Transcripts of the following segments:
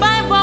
wɔ bible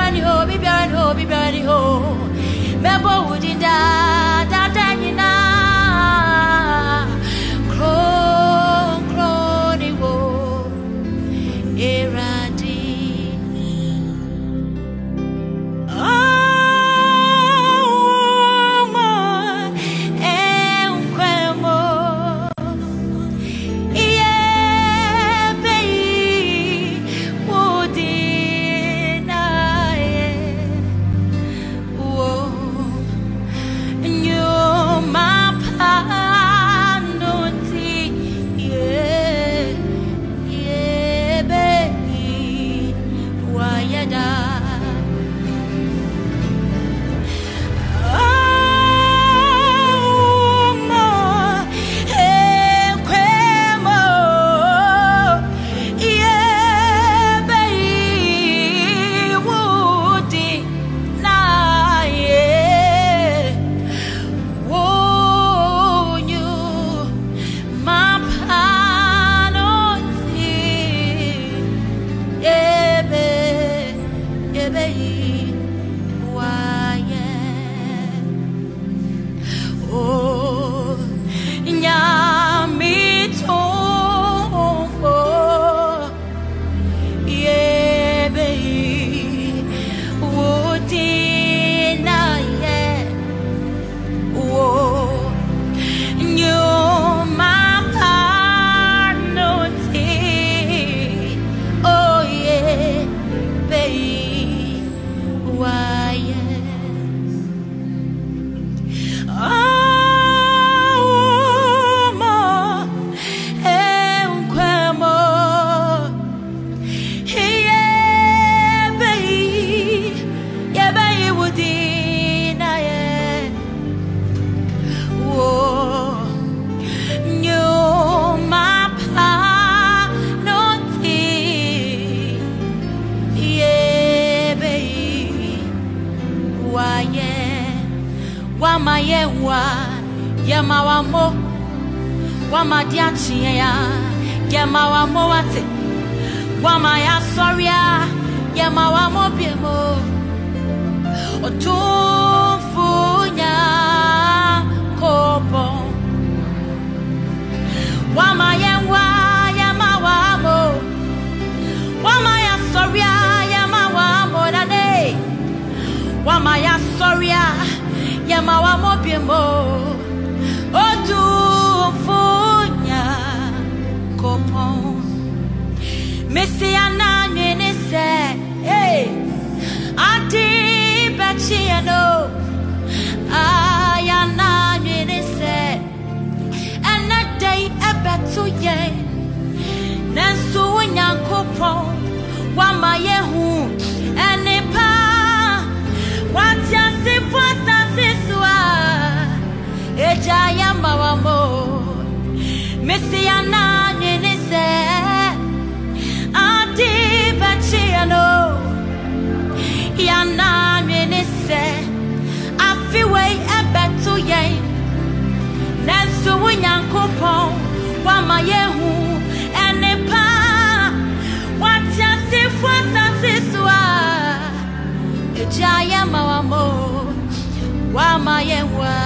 nyankopɔn wama yɛhu. Ɛne paa wate asefo asase so a ɛgya yɛma wa mo. Wama yɛasɔre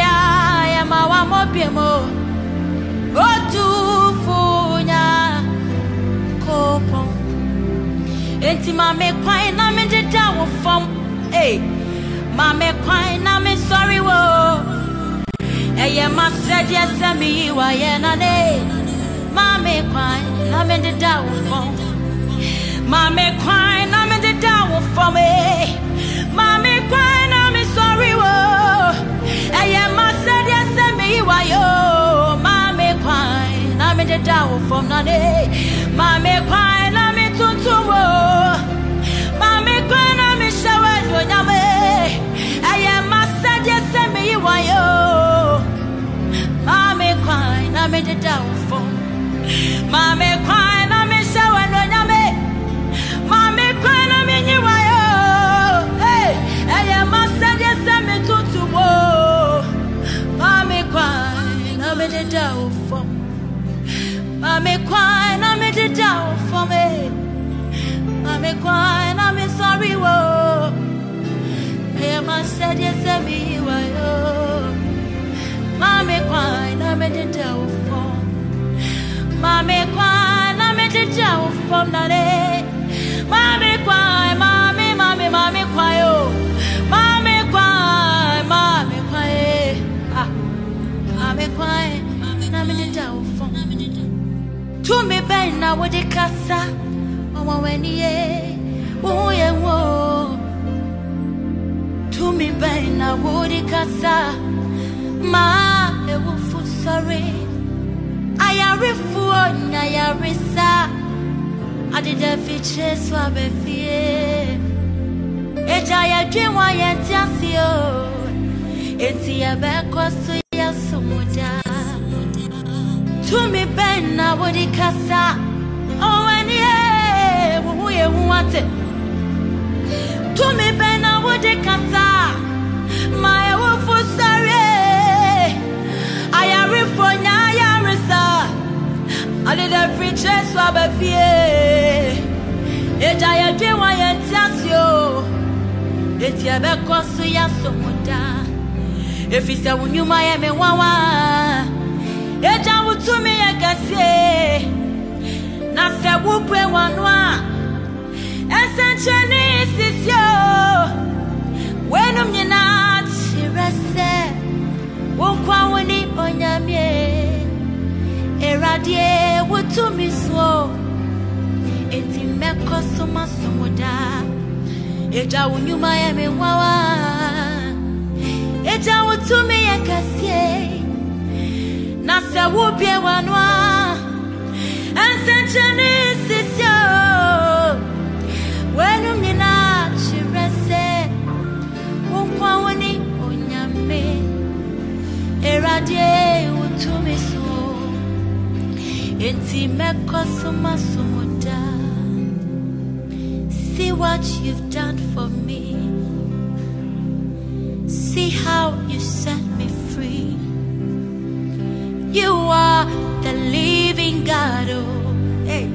a yɛma enti ma na wo fam ei ma me kwan na mesɔre wo. Ɛyɛ masɛdeɛ sɛ meyi wayɛ nane ma me kwan na mededa wo fam. Ma me kwan na mededa wo fam ei ma me kwan na mesɔre wo. Ɛyɛ masɛdeɛ sɛ meyi wayɛ o ma me kwan na mededa wo fam nane ma me kwan na me fam. Mame kwan na me hyɛ wo anuonyame. Mame kwan na me nyi wo ayɛ o. Hey, ɛyɛ m'asɛdeɛ sɛ metutu wo. Mame kwan na me deda wo fam. Mame kwan na me deda wo fam. eh. Mame kwan na me sɔre wo. Ɛyɛ m'asɛdeɛ sɛ meyi wo ayɛ o. Mame kwai na me de for. Mame kwai na me de tell for na de. Mame kwai, mame, mame, mame kwai oh. Mame kwai, mame kwai. Ah, mame kwai na me de tell for. To me ben na wo de kasa. Mama weni ye, wo ye wo. To me ben na wo de kasa. ma ewufu sọrị ayarifu adịda fiche so abefie eja ya dwe nwa ya ntị asị o enti ya bɛkɔ so ya somuda tumi bɛn na wodi kasa ɔwani e wuhu yɛ hu ate tumi bɛn na wodi kasa ma adịda fiche so abefie eja ya dwe nwa ya ntị asị o. Enti ya bɛkɔ so ya somuda ɛfiri sɛ wo nnwuma yɛ me nwanwa ɛgya wo tumi yɛ kɛseɛ na sɛ wobue w'ano a ɛnsɛnkyerɛnne sisi o. W'anom nyinaa kyerɛ sɛ wo nkwa wo ne onyame awurade wo tumi so enti mɛkɔ so masom daa ɛgya wo nnwuma yɛ me nwanwa Eja utumi ya kasie. Na se wubie wanwa. Ansenchani sisyo Wenu mnina chirese. Unkwa wani onyame. Eradie utumi so Enti meko suma sumuda See what you've done for me. See how you set me free. You are the living God. Oh, hey.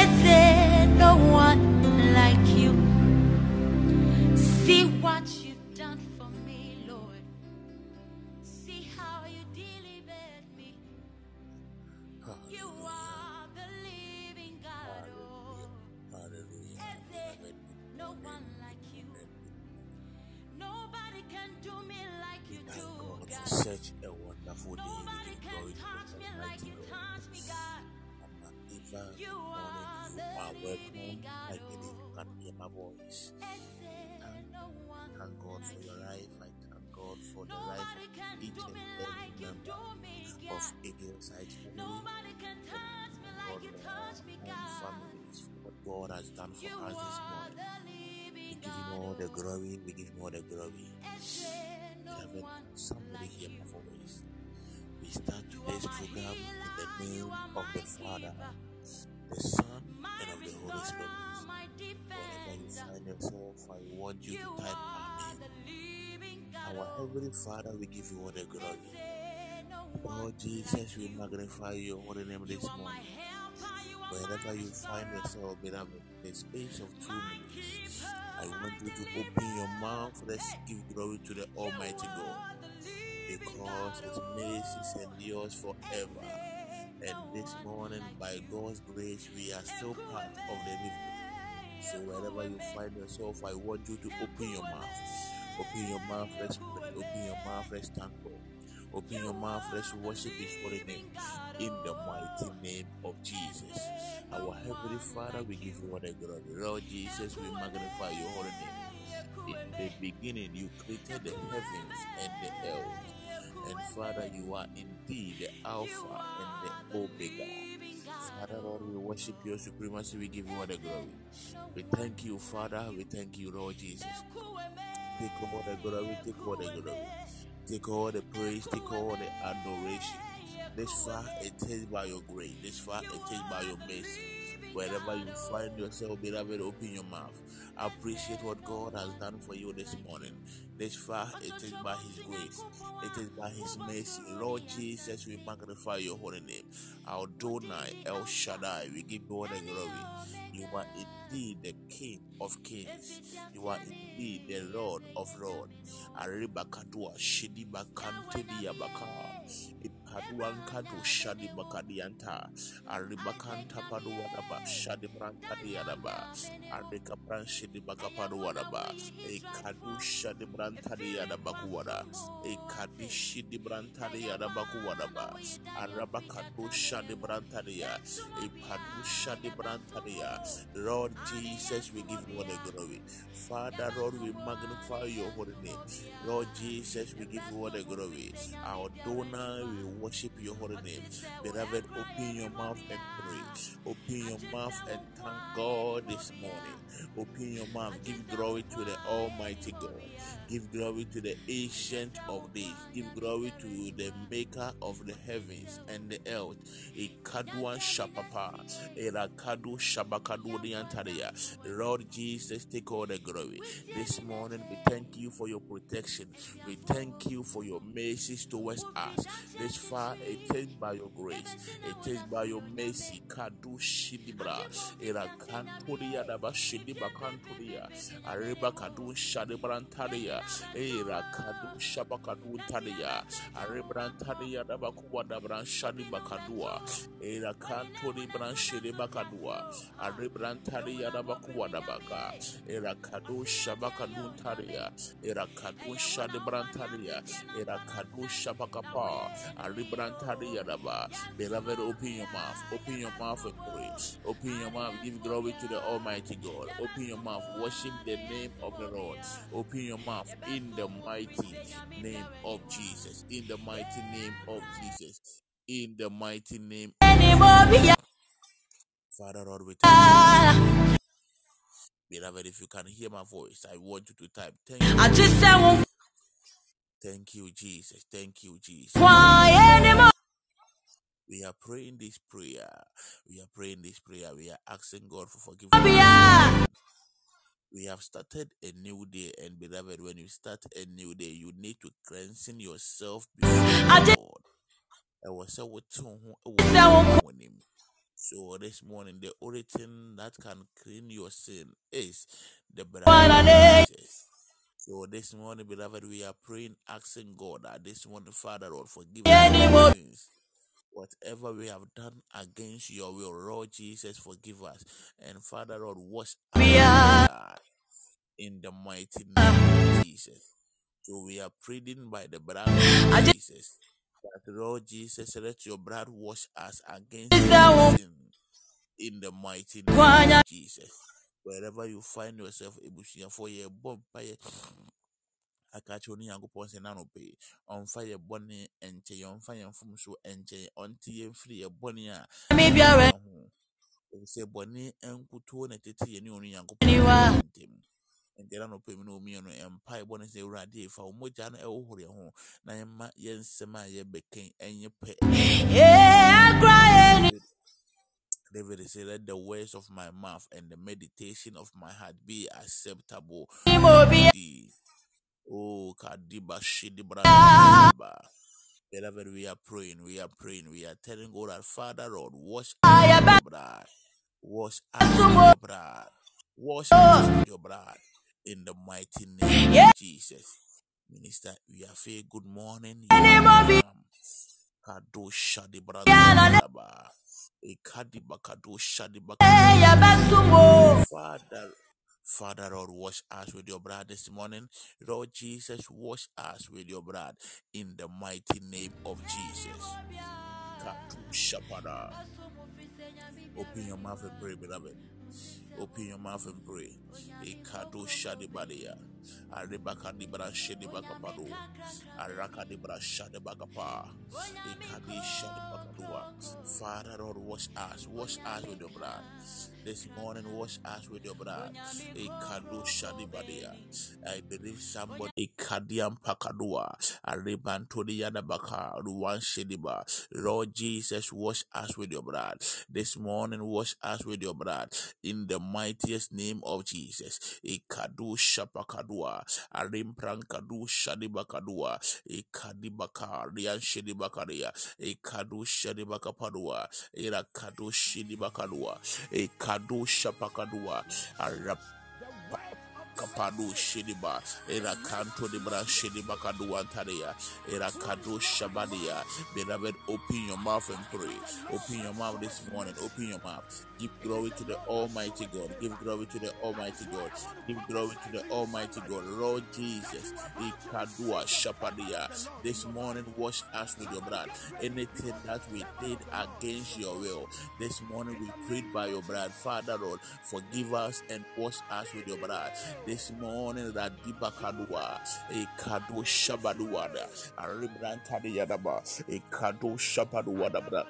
Is there no one the glory. We give Him all the glory. Beloved, somebody hear my voice. We start today's program in the name of the Father, the Son, and of the Holy Spirit. Whenever you find yourself, I want you to type Amen. Our Heavenly Father, we give you all the glory. Lord Jesus, we magnify your holy name this morning. Wherever you find yourself, beloved, in the space of two minutes, I want you to open your mouth. Let's give glory to the Almighty God because. His Oh, endures forever. And this morning, by? God's grace, we are still part of the living. So wherever you find yourself, I want you to open your mouth. Open your mouth, let's. Open your mouth, let's thank God. Open your mouth, let's worship His holy name. In the mighty name of Jesus. Our Heavenly Father, we give you? all the glory. Lord Jesus, we magnify your holy name. In the beginning, you created the heavens and the earth. And Father, you are indeed the Alpha and the Omega. Father, Lord, we worship your supremacy. We give you all the glory. We thank you, Father. We thank you, Lord Jesus. Take all the glory, take all the glory. Take all the praise, take all the adoration. This far it is by your grace. This far it is by your mercy. Wherever you find yourself, beloved, open your mouth. Appreciate what God has done for you this morning. This far it is by His grace. It is by His mercy. Lord Jesus, we magnify your holy name. Our di El Shaddai, we give you all the glory. You are indeed the King of kings. You are indeed the Lord of lords. Eba Kadu Shadi. Bakadianta Paduadaba Nabie, Shadi Brantadiadaba wo na Bakapaduadaba woyi E Kadu Shadi efiri Brantadiadabakuada nkoasom E. Kadishi di Ɛyɛ wo a na Brantadiadabakuadaba woyi Daniel firi Arabakadu Shadi. Brantadia E Padu obiara Shadi yɛ bɛsom Brantadia. Lord Jesus, we give you all the glory. Father, Lord, we magnify your holy name. Lord. Jesus, we give you all the glory. Our donor, we worship your holy name. Beloved, open your mouth and pray. Open your mouth and thank God this morning. Open your mouth. Give glory to the Almighty God. Give glory to the ancient of days. Give glory to the maker of the heavens and the earth. Wo Shapapa. Erakadu Shabakadu Diantaria. Lord Jesus, take all the glory. This morning, we thank you for your protection. We thank you for your mercies towards us. This far, it is by your grace. It is by your mercy. Kadu Shidibra. Agyefo Era mfiti ase Kantoria Areba. Kadu Shadibrantaria. Yɛgyina Era Kadu hɔ. Shabakadu hɔ. Arebrantaria Daba Kuwada Branshadiba Ɔhene Kadua. bɛto. Era Ɔhene wo Kantoni Branshediba. Kadua. Arebrantaria Yɛwura Daba wɔ Kuwada. Baka. Era Kadu Ɔse yɛntie Shabakadun Taria. onyame. Era Kadu Ɛyɛ wo Shadibrantaria. nyanteteɛ Era Kadu Shabakapa. w'ani Beloved, open your mouth. Open your mouth and pray. Open your mouth. Give glory to the. Almighty God. Open your mouth. Worship the name of the Lord. Open your mouth in the bɛsom wo firi mighty name of. Jesus. In the mighty name of Jesus. In the mighty name of Ɛnim Jesus. Father Lord, we thank you. Beloved, if you can hear my voice, I want you to type. Thank you. Agye sɛ wo Thank you, Jesus. Thank you, Jesus. nkwa ɛnim We are praying this prayer. We are praying this prayer. We are asking God for forgiveness. We have started a new day, and beloved, when you start a new day, you need to cleansing yourself before God. So this morning, the only thing that can clean your sin is the blood of Jesus. So this morning, beloved, we are praying, asking God that this morning, Father Lord, forgive us Yeni our mo- sins. Whatever we have done against your will, Lord Jesus, forgive us. And Father Lord, wash us with your Obia. blood in the mighty name of Jesus. So we are pleading by the blood of Jesus that Lord Jesus, let your blood wash us against Sɛ our wo sin in the mighty name of Jesus. Wherever you find yourself, ebusuafo yɛ bɔ mpaeɛ aka kyerɛ ne nyankopɔn sɛ nanopɛ ɔmfa yɛ bɔne nkyɛ yɛn ɔmfa yɛn mfomso nkyɛ yɛn ɔnte yɛn firi yɛ bɔne a Mi yɛayɛ biara ho. Ɛfisɛ bɔne nkutuo na ɛtete yɛne ɔno nyankopɔn niwa. ntam. Nti na nɔpɛ mu ne ɔmmienu ɛmpae bɔne sɛ awurade ɛfa wo mogya no ɛwohoro yɛn ho na yɛma yɛn nsɛm a yɛbɛkɛn ɛnyɛ pɛ. Eh, akra yeni. David Let the words of my mouth and the meditation of my heart be acceptable Mo unto bia. thee. Oh, Kadiba Shidibra. Beloved, we are praying, we are praying, we are telling God that Father Lord, wash us Aya with ba. your blood. Wash us with Sumo. your blood. Wash your blood. In the mighty name of Jesus. Minister, we are saying good morning. You Yeni are mo bia. welcome. Kado Shadi Na ne. Brother Shadi ya ba sumo. Father, Father, Lord, wash us with your blood this morning. Lord Jesus, wash us with your blood in the mighty name of Jesus. Katu Shapada. Open your mouth and pray, beloved. Open your mouth and pray. Ekado Shadibadia. Aribaka Dibra Shedibakapado. Araka Dibra Shadibakapa. Ekadi Shadibakadua. Father, Lord, wash us. Wash us with your blood. This morning, wash us with your blood. Ekado Shadibadia. I believe somebody Ekadiam Pakadua. Aribantodi Yadabaka. Ruwan Shediba. Lord Jesus, wash us with your blood. This morning, wash us with your blood in the mightiest name of Jesus. Ikadu shapakadua, arimprankadu shadibakadua, ikadibaka, rian shidibakaria, ikadu shadibakapadua, irakadu shidibakadua, ikadu shapakadua, arap kapadu shidiba era kanto de bra shidiba kadu antaria era kadu shabadia beloved open your mouth and pray. Open your mouth this morning. Open your mouth give glory to the almighty god. Give glory to the almighty god. Give glory to the almighty god. Lord jesus this morning wash us with your blood. Anything that we did against your will this morning we prayed by your blood. Father lord forgive us and wash us with your blood. This morning that Radiba Kadua, a Shabaduada, a Ribrantadi Yadaba, a Kado Shabaduada.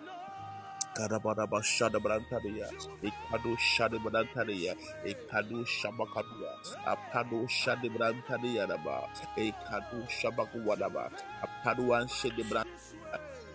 Karabadaba Shadabrantadia, a Kado Shadabrantadia, a Kado Shabakadua, a Pado Shadabrantadia, a Kado Shabakuadaba, a Paduan Shadabran.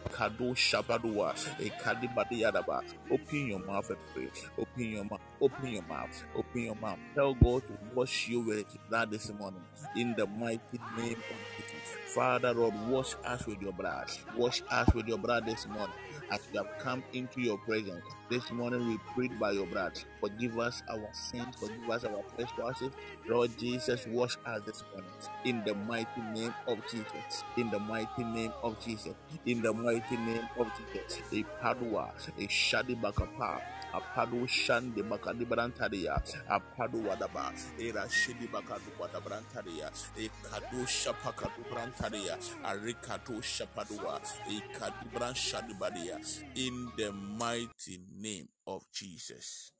Kado Shabadua, a Kadibadiadaba. Open your mouth and pray. Open your mouth. Open your mouth. Open your mouth. Tell God to wash you with blood this morning. In the mighty name of Jesus. Father, Lord, wash us with your blood. Wash us with your blood this morning. As we have come into your presence. This morning we prayed by your blood. Forgive us our sins. Forgive us our trespasses. Lord Jesus, wash us this morning. In the mighty name of Jesus. In the mighty name of Jesus in the mighty name of Jesus. A padua, a shadi bakapa, a padu shandi bakadi brantaria, a padu wadaba, a rashidi bakadu wadabrantaria, a kadu shapakadu brantaria, a rikatu shapadua, a kadibran shadibadia, in the mighty name of Jesus.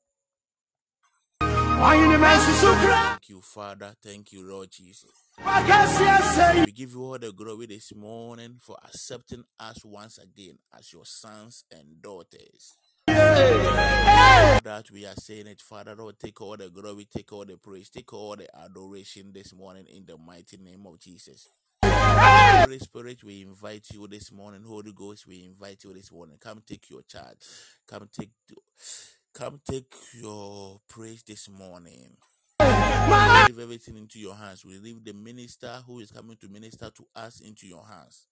Thank you, Father. Thank you, Lord Jesus. We give you all the glory this morning for accepting us once again as your sons and daughters. That we are saying it, Father, Lord, take all the glory, take all the praise, take all the adoration this morning in the mighty name of Jesus. Holy Spirit, we invite you this morning. Holy Ghost, we invite you this morning. Come take your charge. Come take come take your praise this morning. We leave everything into your hands. We leave the minister who is coming to minister to us into your hands.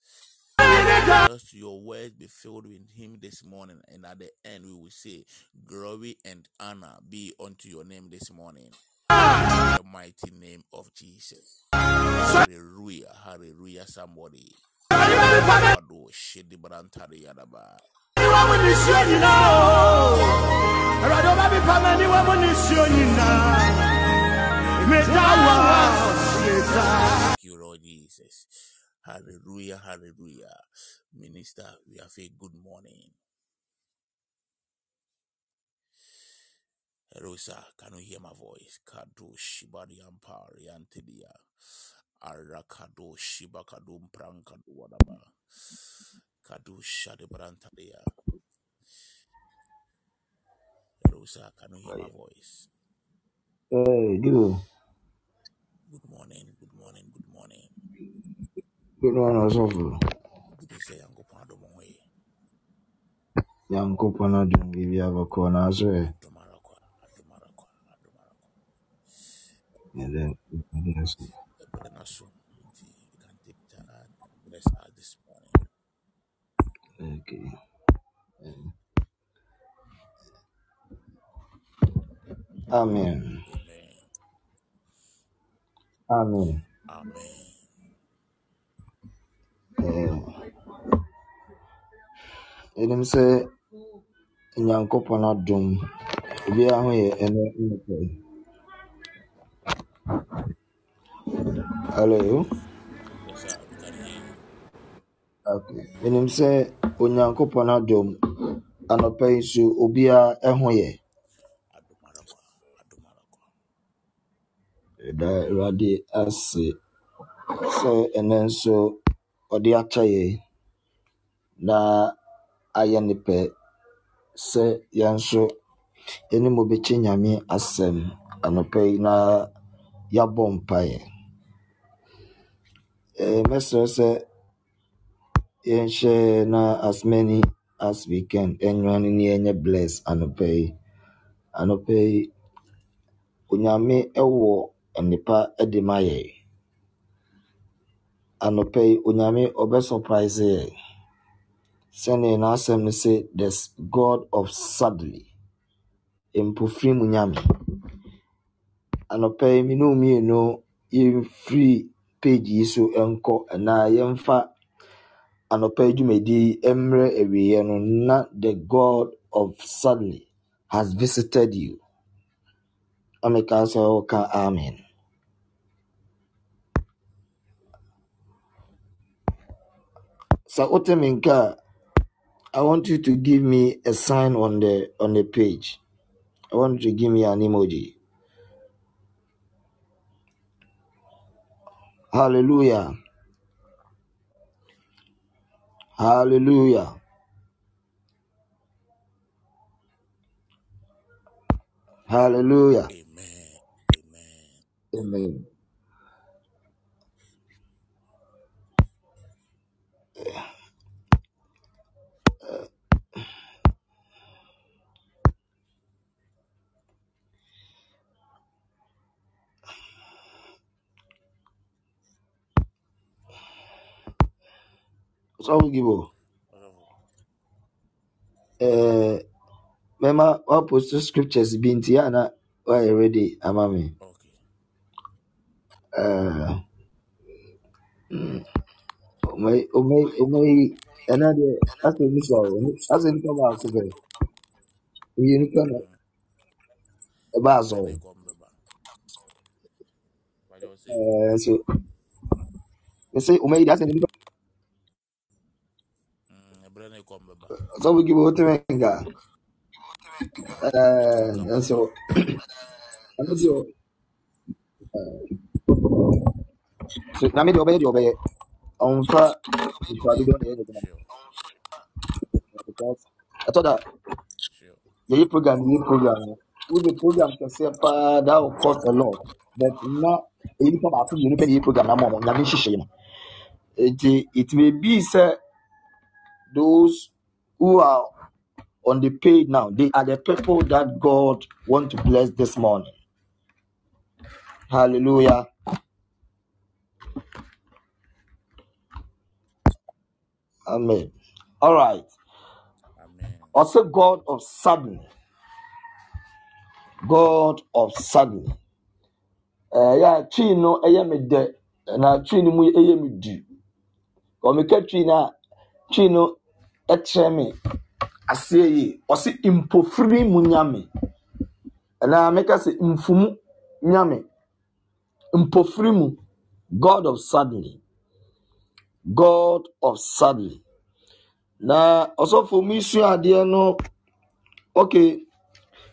Just your words be filled with him this morning, and at the end we will say, Glory and honor be unto your name this morning. Mighty name of Jesus. Hallelujah. Hallelujah. Somebody. Thank you, Lord Jesus. Hallelujah. Hallelujah. Minister, we have a good morning. Sir. Can you hear my voice? Kado shibari ampari antidia. Arakado shibakadum prankadu wadaba. Kado shade brantadia. Hello. Can you hear my voice? Hey, good. Good morning. Good morning. Good morning. Good one ọsọfọ. Good is the way. Nyankopɔn adom biribi abɛkɔ n'aso ɛ. Adomarakwa. Adomarakwa. and then the next one. The next one. You can take that and bless her this morning. Okay. And Amen. Amen. Eh. Amen. Enim sɛ Nyankopɔn adom obiara ho yɛ ɛnɛ nnɔkɔe. Hello. Yes, sir. We can hear you. Okay. Ɛnim sɛ Onyankopɔn adom anɔpɛ yi so obiara ho yɛ. Adomarakwa. Adomarakwa. Ɛda Awurade ase sɛ ɛnɛ nso ɔde akyɛ yɛn na ayɛ ne pɛ sɛ yɛn nso yɛne mo bɛkyɛ Nyame asɛm anɔpɛ yi na yɛabɔ mpaeɛ. Eh, Mɛsrɛ sɛ yɛnhyɛ na as many as we can ɛnnuane ne yɛnyɛ bless anɔpɛ yi. Anɔpɛ yi, Onyame ɛwɔ nnepa de ma yɛn. Anɔpɛ yi, Onyame ɔbɛ surprise yɛn. Sɛnea n'asɛm no sɛ the God of suddenly. Mpofiri mu Nyame. Anɔpɛ yi, me mmienu yɛmfiri page yi so nkɔ anaa yɛmfa anɔpɛ yi dwumadi mmerɛ awieeɛ no na the God of suddenly has visited you. Na meka sɛ ɔka amen. Sɛ wote me nka want you to give me a sign on the on the page. I want you to give me an emoji. Hallelujah. Hallelujah. Hallelujah. Amen. Amen. Amen. So we give you. Wonderful. Uh, Mema, what post scriptures been tiana? Why ready, amami? Okay. Uh, umay, umay, umay, another, as a missile, as in come out of it. You can, Mm. a Ebere na basil. ikom beba. But you say, Uh, so, they say, umay, that's an mm, ebere na ikom beba. So we give you what menga. It will come Uh, and beba. so, ano so, so, nami di obey, di obey. On fa, if I don't hear anything. Sure. Because I thought that Sure. the program, the program, with the program can say, pa, that will cost a lot. But not, you come out to the program, I'm on, I'm in It, it may be said those who are on the page now, they are the people that God want to bless this morning. Hallelujah. Amen. All right. Amen. Also, God of sudden. God of sudden. Yeah, tree no, eh, ɛyɛ me dɛ, na tree no mu eh, ɛyɛ me du. Ɔmeka tree na tree no ɛkyerɛ me aseɛ yi. Ɔsi mpofiri mu nyame. Na meka sɛ mfumu nyame. Mpofiri mu. God of suddenly. God of suddenly. Na ɔsɔfo mu sua adeɛ no. Okay.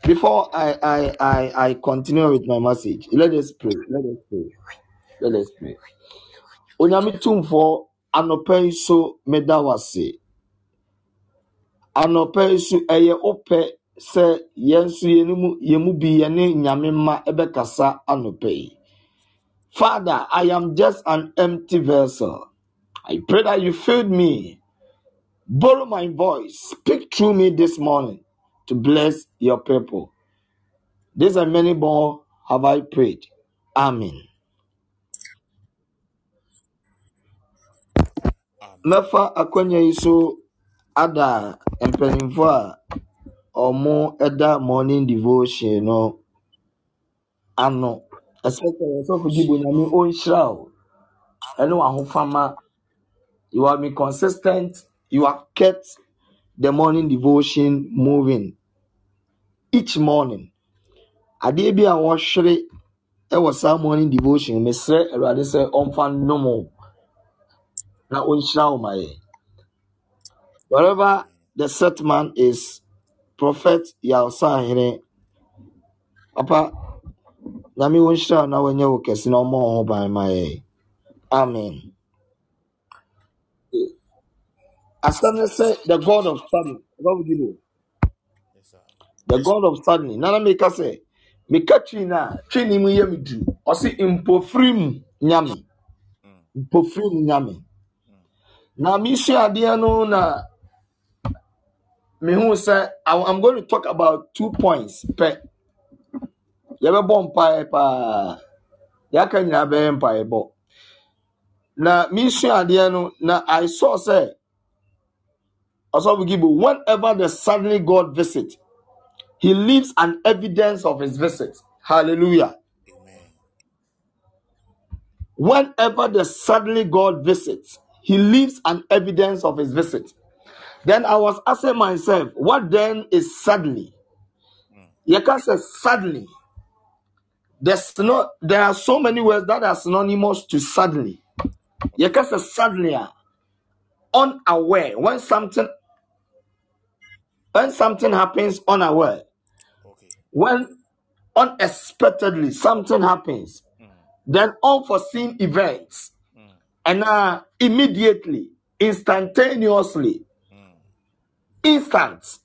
Before I, I, I, I continue with my message, let us pray. Let us pray. Let us pray. Onyame tumfo anɔpa yi meda wase. Anɔpa yi so ɛyɛ wopɛ sɛ yɛn nso yɛn mu yɛn mu bi yɛne nyame mma ɛbɛkasa anɔpa yi. Father, I am just an empty vessel. I pray that you filled me. Borrow my voice. Speak through me this morning to bless your people. This and many more have I prayed. Amen. Amen. mɛfa akonnwa yi so ada mpanimfoɔ a wɔda morning devotion no ano. Especially ɔsɔfo gyibo nyame ɔnhyira wo. Ɛne w'ahofama you have been consistent. You have kept the morning devotion moving. Each morning. Adeɛ bi a wɔhwere ɛwɔ saa morning devotion mesrɛ awurade sɛ ɔmfa nnom na ɔnhyira wo ma yɛ. Wherever the set man is prophet yalsahene papa nyame wo nhyira wo na wɔnyɛ wo kɛse na ɔmmɔ wo ho ban ma yɛ amen. Ne sɛ the god of sudden ɔbɛwo gyi no Yes, sir. the god of sudden nana meka sɛ meka twi no a twi ne mu yɛ me du ɔse mpofiri mu nyame Mm. mpofiri mu nyame na mesua adeɛ na mehu sɛ I- i'm going to talk about two points. Pe, pɛ yɛbɛbɔ mpaeɛ paa. Yɛaka nyinaa bɛyɛ mpaeɛbɔ na mesua adeɛ no na i saw sɛ ɔsɔfo gibo whenever the suddenly god visit he leaves an evidence of his visit. Hallelujah. Amen. whenever the suddenly god visits he leaves an evidence of his visit then i was asking myself what then is suddenly yɛka sɛ suddenly there's no there are so many words that are synonymous to suddenly yɛka sɛ suddenly a unaware when something when something happens unaware Okay. when unexpectedly something happens Mm. then unforeseen events Mm. and uh, immediately instantaneously. Instant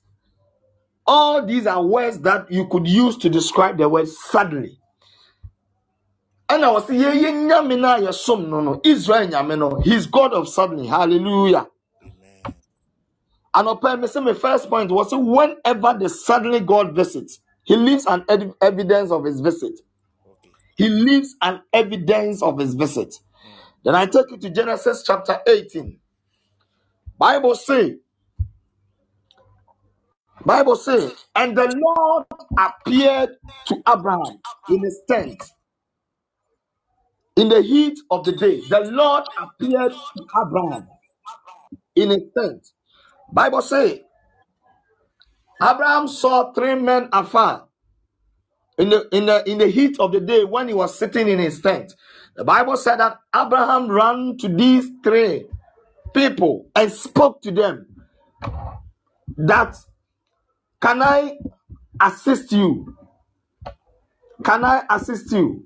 all these are words that you could use to describe the word suddenly and I was saying, no no Israel he's God of suddenly hallelujah Amen. And upon me, my first point was whenever the suddenly God visits, he leaves an ed- evidence of his visit. He leaves an evidence of his visit. Then I take you to Genesis chapter 18. Bible say, Bible says, and the Lord appeared to Abraham in his tent in the heat of the day. The Lord appeared to Abraham in his tent. Bible says, Abraham saw three men afar in the in the in the heat of the day when he was sitting in his tent. The Bible said that Abraham ran to these three people and spoke to them that can I assist you? Can I assist you?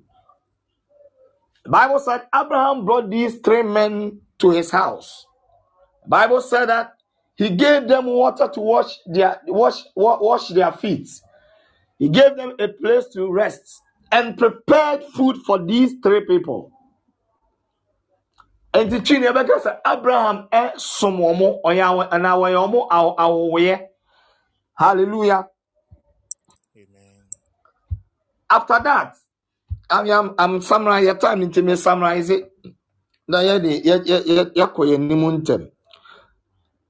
The Bible said Abraham brought these three men to his house. The Bible said that he gave them water to wash their wash wash their feet. He gave them a place to rest and prepared food for these three people. ɛbɛka sɛ abraham eh, anaa wɔyɛ wɔn awo awowoyɛ hallelujah. Amen. after that i am i'm summarize your time nti me summarize it. Na yɛ de yɛ yɛ yɛ yɛkɔ yɛn anim ntɛm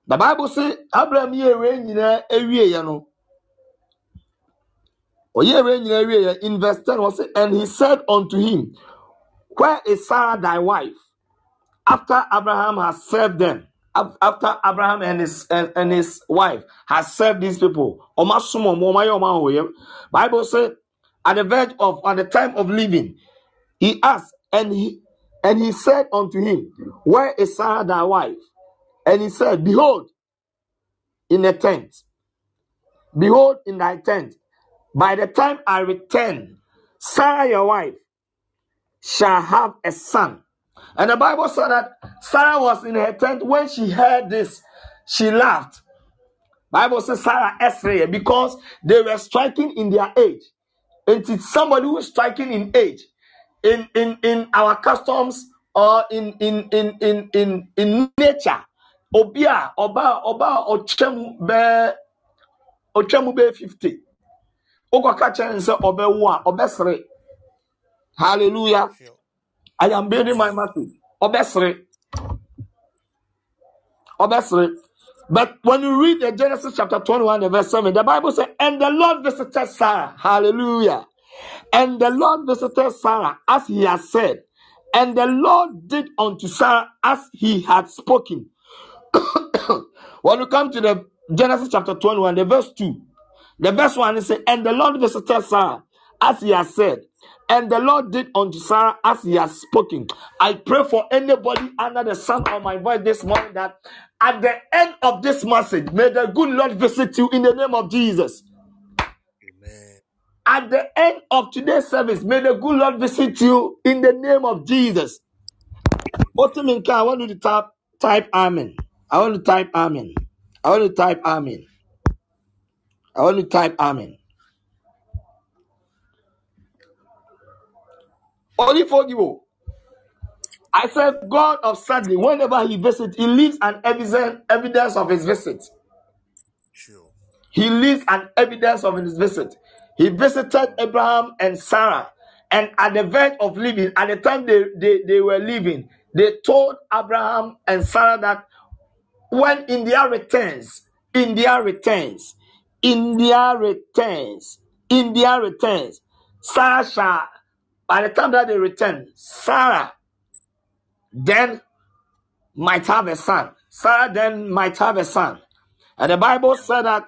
the bible say abraham yɛ ewe nyinaa ewie yɛ no. Ɔyɛ ewe nyinaa ewie yɛ in verse ten wɔ say and he said unto him where is sarah thy wife? After abraham has served them after abraham and his and, and his wife has served these people bible say at the verge of at the time of living he asked and he and he said unto him where is sarah thy wife and he said behold in a tent. Behold in thy tent. By the time i return sarah your wife shall have a son and the bible said that sarah was in her tent. When she heard this she laughed. Bible says sarah esraya because they were striking in their age. And it's somebody who is striking in age in in in our customs or in in in in in in nature. Obia oba oba ochemu be ochemu be 50 ukọka kyerɛ sɛ ɔbɛwo a ɔbɛsere hallelujah. I am building my message ɔbɛsere ɔbɛsere but when you read the genesis chapter 21 and verse 7 the bible says and the lord visited sarah. Hallelujah. And the lord visited sarah as he had said and the lord did unto sarah as he had spoken. When you come to the genesis chapter 21 the verse 2 The verse one is say, and the Lord visited Sarah as he has said, and the Lord did unto Sarah as he has spoken. I pray for anybody under the sound of my voice this morning that at the end of this message, may the good Lord visit you in the name of Jesus. Amen. At the end of today's service, may the good Lord visit you in the name of Jesus. Bottom in car, I want you to type, type Amen. I want to type Amen. I want to type Amen. I want to type Amen. Only for you. I said, God of suddenly, whenever he visits, he leaves an evidence, evidence of his visit. Sure. He leaves an evidence of his visit. He visited Abraham and Sarah. And at the verge of leaving, at the time they, they, they were leaving, they told Abraham and Sarah that when India returns, India returns, India returns, India returns, Sarah shall, by the time that they return, Sarah then might have a son. Sarah then might have a son. And the Bible said that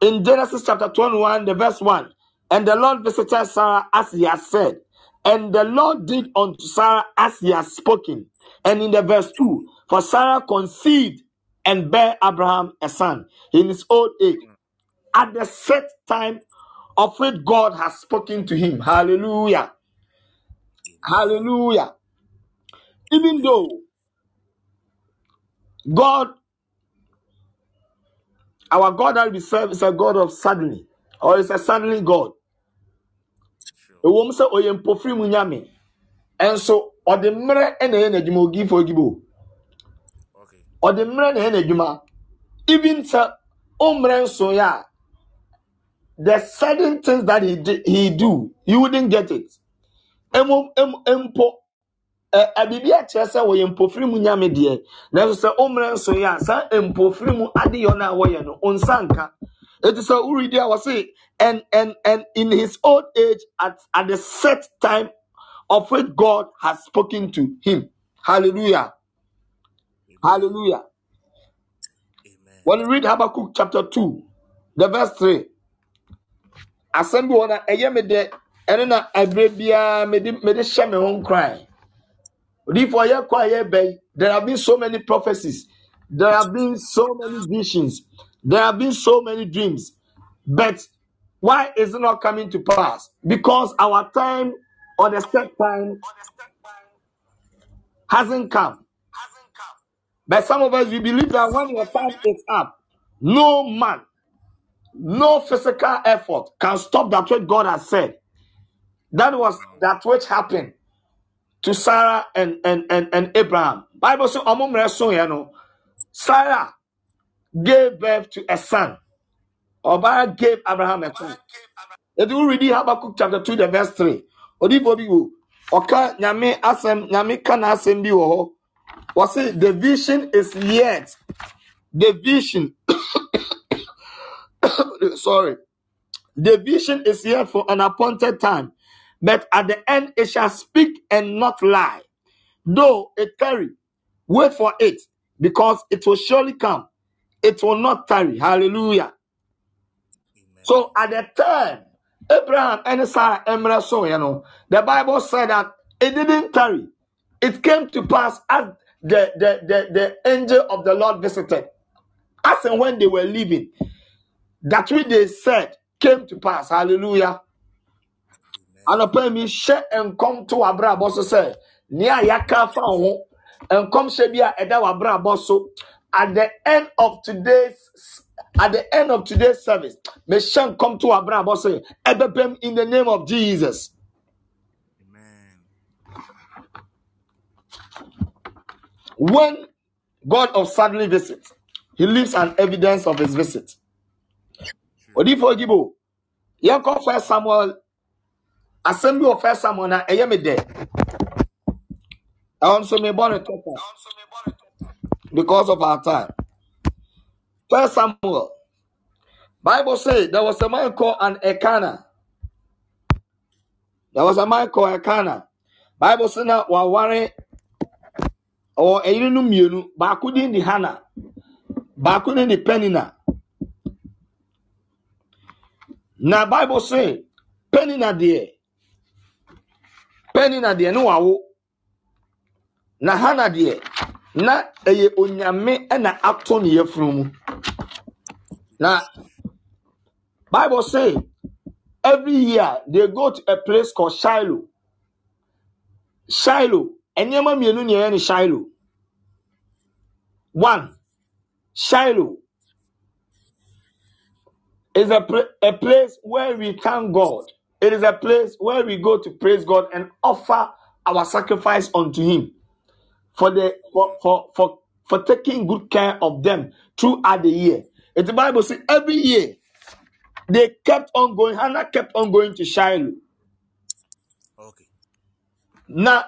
in Genesis chapter 21, the verse 1, and the Lord visited Sarah as he had said, and the Lord did unto Sarah as he had spoken. And in the verse 2, for Sarah conceived and bare Abraham a son in his old age, at the set time of which God has spoken to him. Hallelujah. Hallelujah. Even though God Our God that we serve is a God of suddenly, or is a suddenly God. Sure. Ewom sɛ ɔyɛ mpofiri mu nyame, ɛnso ɔde mmerɛ ɛna ɛyɛ n'adwuma ogifo ogibo. Okay. Ɔde mmerɛ na ɛyɛ n'adwuma. Even sɛ ɔmmerɛ nso yɛ a, the certain things that he di- he do, you wouldn't get it. Emu em mpo ɛ ɛbibi akyerɛ sɛ wɔyɛ mpofiri mu nyame deɛ, nanso sɛ ɔmmerɛ nso yɛ a, saa mpofiri mu adeyɔ no a wɔyɛ no, ɔnsa nka. It is a uridi I was saying, and and and in his old age, at, at the set time of which God has spoken to him. Hallelujah. Hallelujah. Amen. When you read Habakkuk chapter 2, the verse 3, asɛm bi wɔ na ɛyɛ me dɛ ɛno na ɛberɛ biara mede hyɛ me ho nkran odiyifoɔ yɛ kɔ a there have been so many prophecies. There have been so many visions. There have been so many dreams. But why is it not coming to pass? Because our time or the set time hasn't come. But some of us we believe that when your time is up no man no physical effort can stop that which god has said that was that which happened to Sarah and, and, and, and Abraham. Bible says, "Ọmọ mmerɛ so Sarah gave birth to a son. Ɔbaa gave Abraham a son. If you read Habakkuk chapter 2, the verse 3, Odibo bi wo, ɔka nyame asem, nyame ka n'asɛm bi. Wɔse, the vision is yet. The vision, sorry, the vision is yet for an appointed time, but at the end it shall speak and not lie. Though it tarry, wait for it, because it will surely come. It will not tarry. Hallelujah. Amen. So at the time, Abraham and Sarah Emre so you know, the Bible said that it didn't tarry. It came to pass as the, the, the, the angel of the Lord visited. As and when they were leaving, that which they said came to pass. Hallelujah. Anɔpa mi hyɛ nkɔm to w'abrabɔ so sɛ nea yɛaka fa wo ho nkɔmhyɛ bi a ɛda w'abrabɔ so at the end of today's at the end of today's service mehyɛ nkɔm to w'abrabɔ so ɛbɛpɛm in the name of jesus Amen. when god of suddenly visits he leaves an evidence of his visit True. odiifo ogibo yɛnkɔ first samuel asɛm bi wɔ first samuel na ɛyɛ me dɛ. Ɛwɔ nso mebɔ ne because of our time. First samuel. Bible say there was a man called an elkanah. There was a man called elkanah. Bible say na waware ɔwɔ ɛyerenom mmienu. Baako de hana. Baako din de penina. Na bible say penina deɛ penina deɛ ne wawo na hana deɛ na ɛyɛ onyame ɛna ato ne yɛfunu mu. Na bible say every year they go to a place called shiloh. Shiloh nneɛma mmienu na ɛyɛ ne shiloh. One shiloh is a, a place where we thank God. It is a place where we go to praise God and offer our sacrifice unto Him for the for for for, for taking good care of them throughout the year. It's the Bible says every year they kept on going. Hannah kept on going to Shiloh. Okay. Now,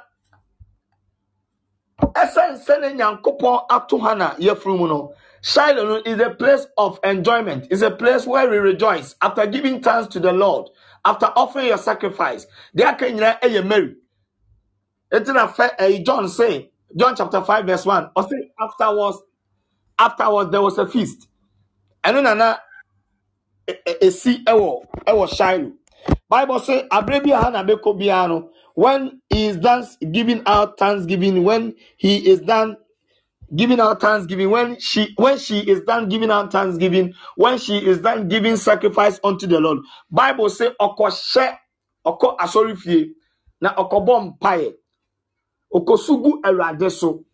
ɛsiane sɛ ne nyankopɔn ato hana yɛfunu mu no shiloh is a place of enjoyment It's a place where we rejoice after giving thanks to the lord after offering your sacrifice deɛ aka nyinaa ɛyɛ mary na fɛ ɛyi eh, john say john chapter five verse one ɔsɛ afterwards afterwards there was a feast. Ɛno nana ɛ- ɛ- esi ɛwɔ ɛwɔ shiloh bible say abere bi a hana bɛkɔ biara when he is done giving out thanksgiving when he is done giving out thanksgiving. When she when she is done giving out thanksgiving when she is done giving sacrifice unto the lord bible say ɔkɔhyɛ ɔkɔ asɔre fie na ɔkɔbɔ mpaeɛ ɔkɔsugu awurade so.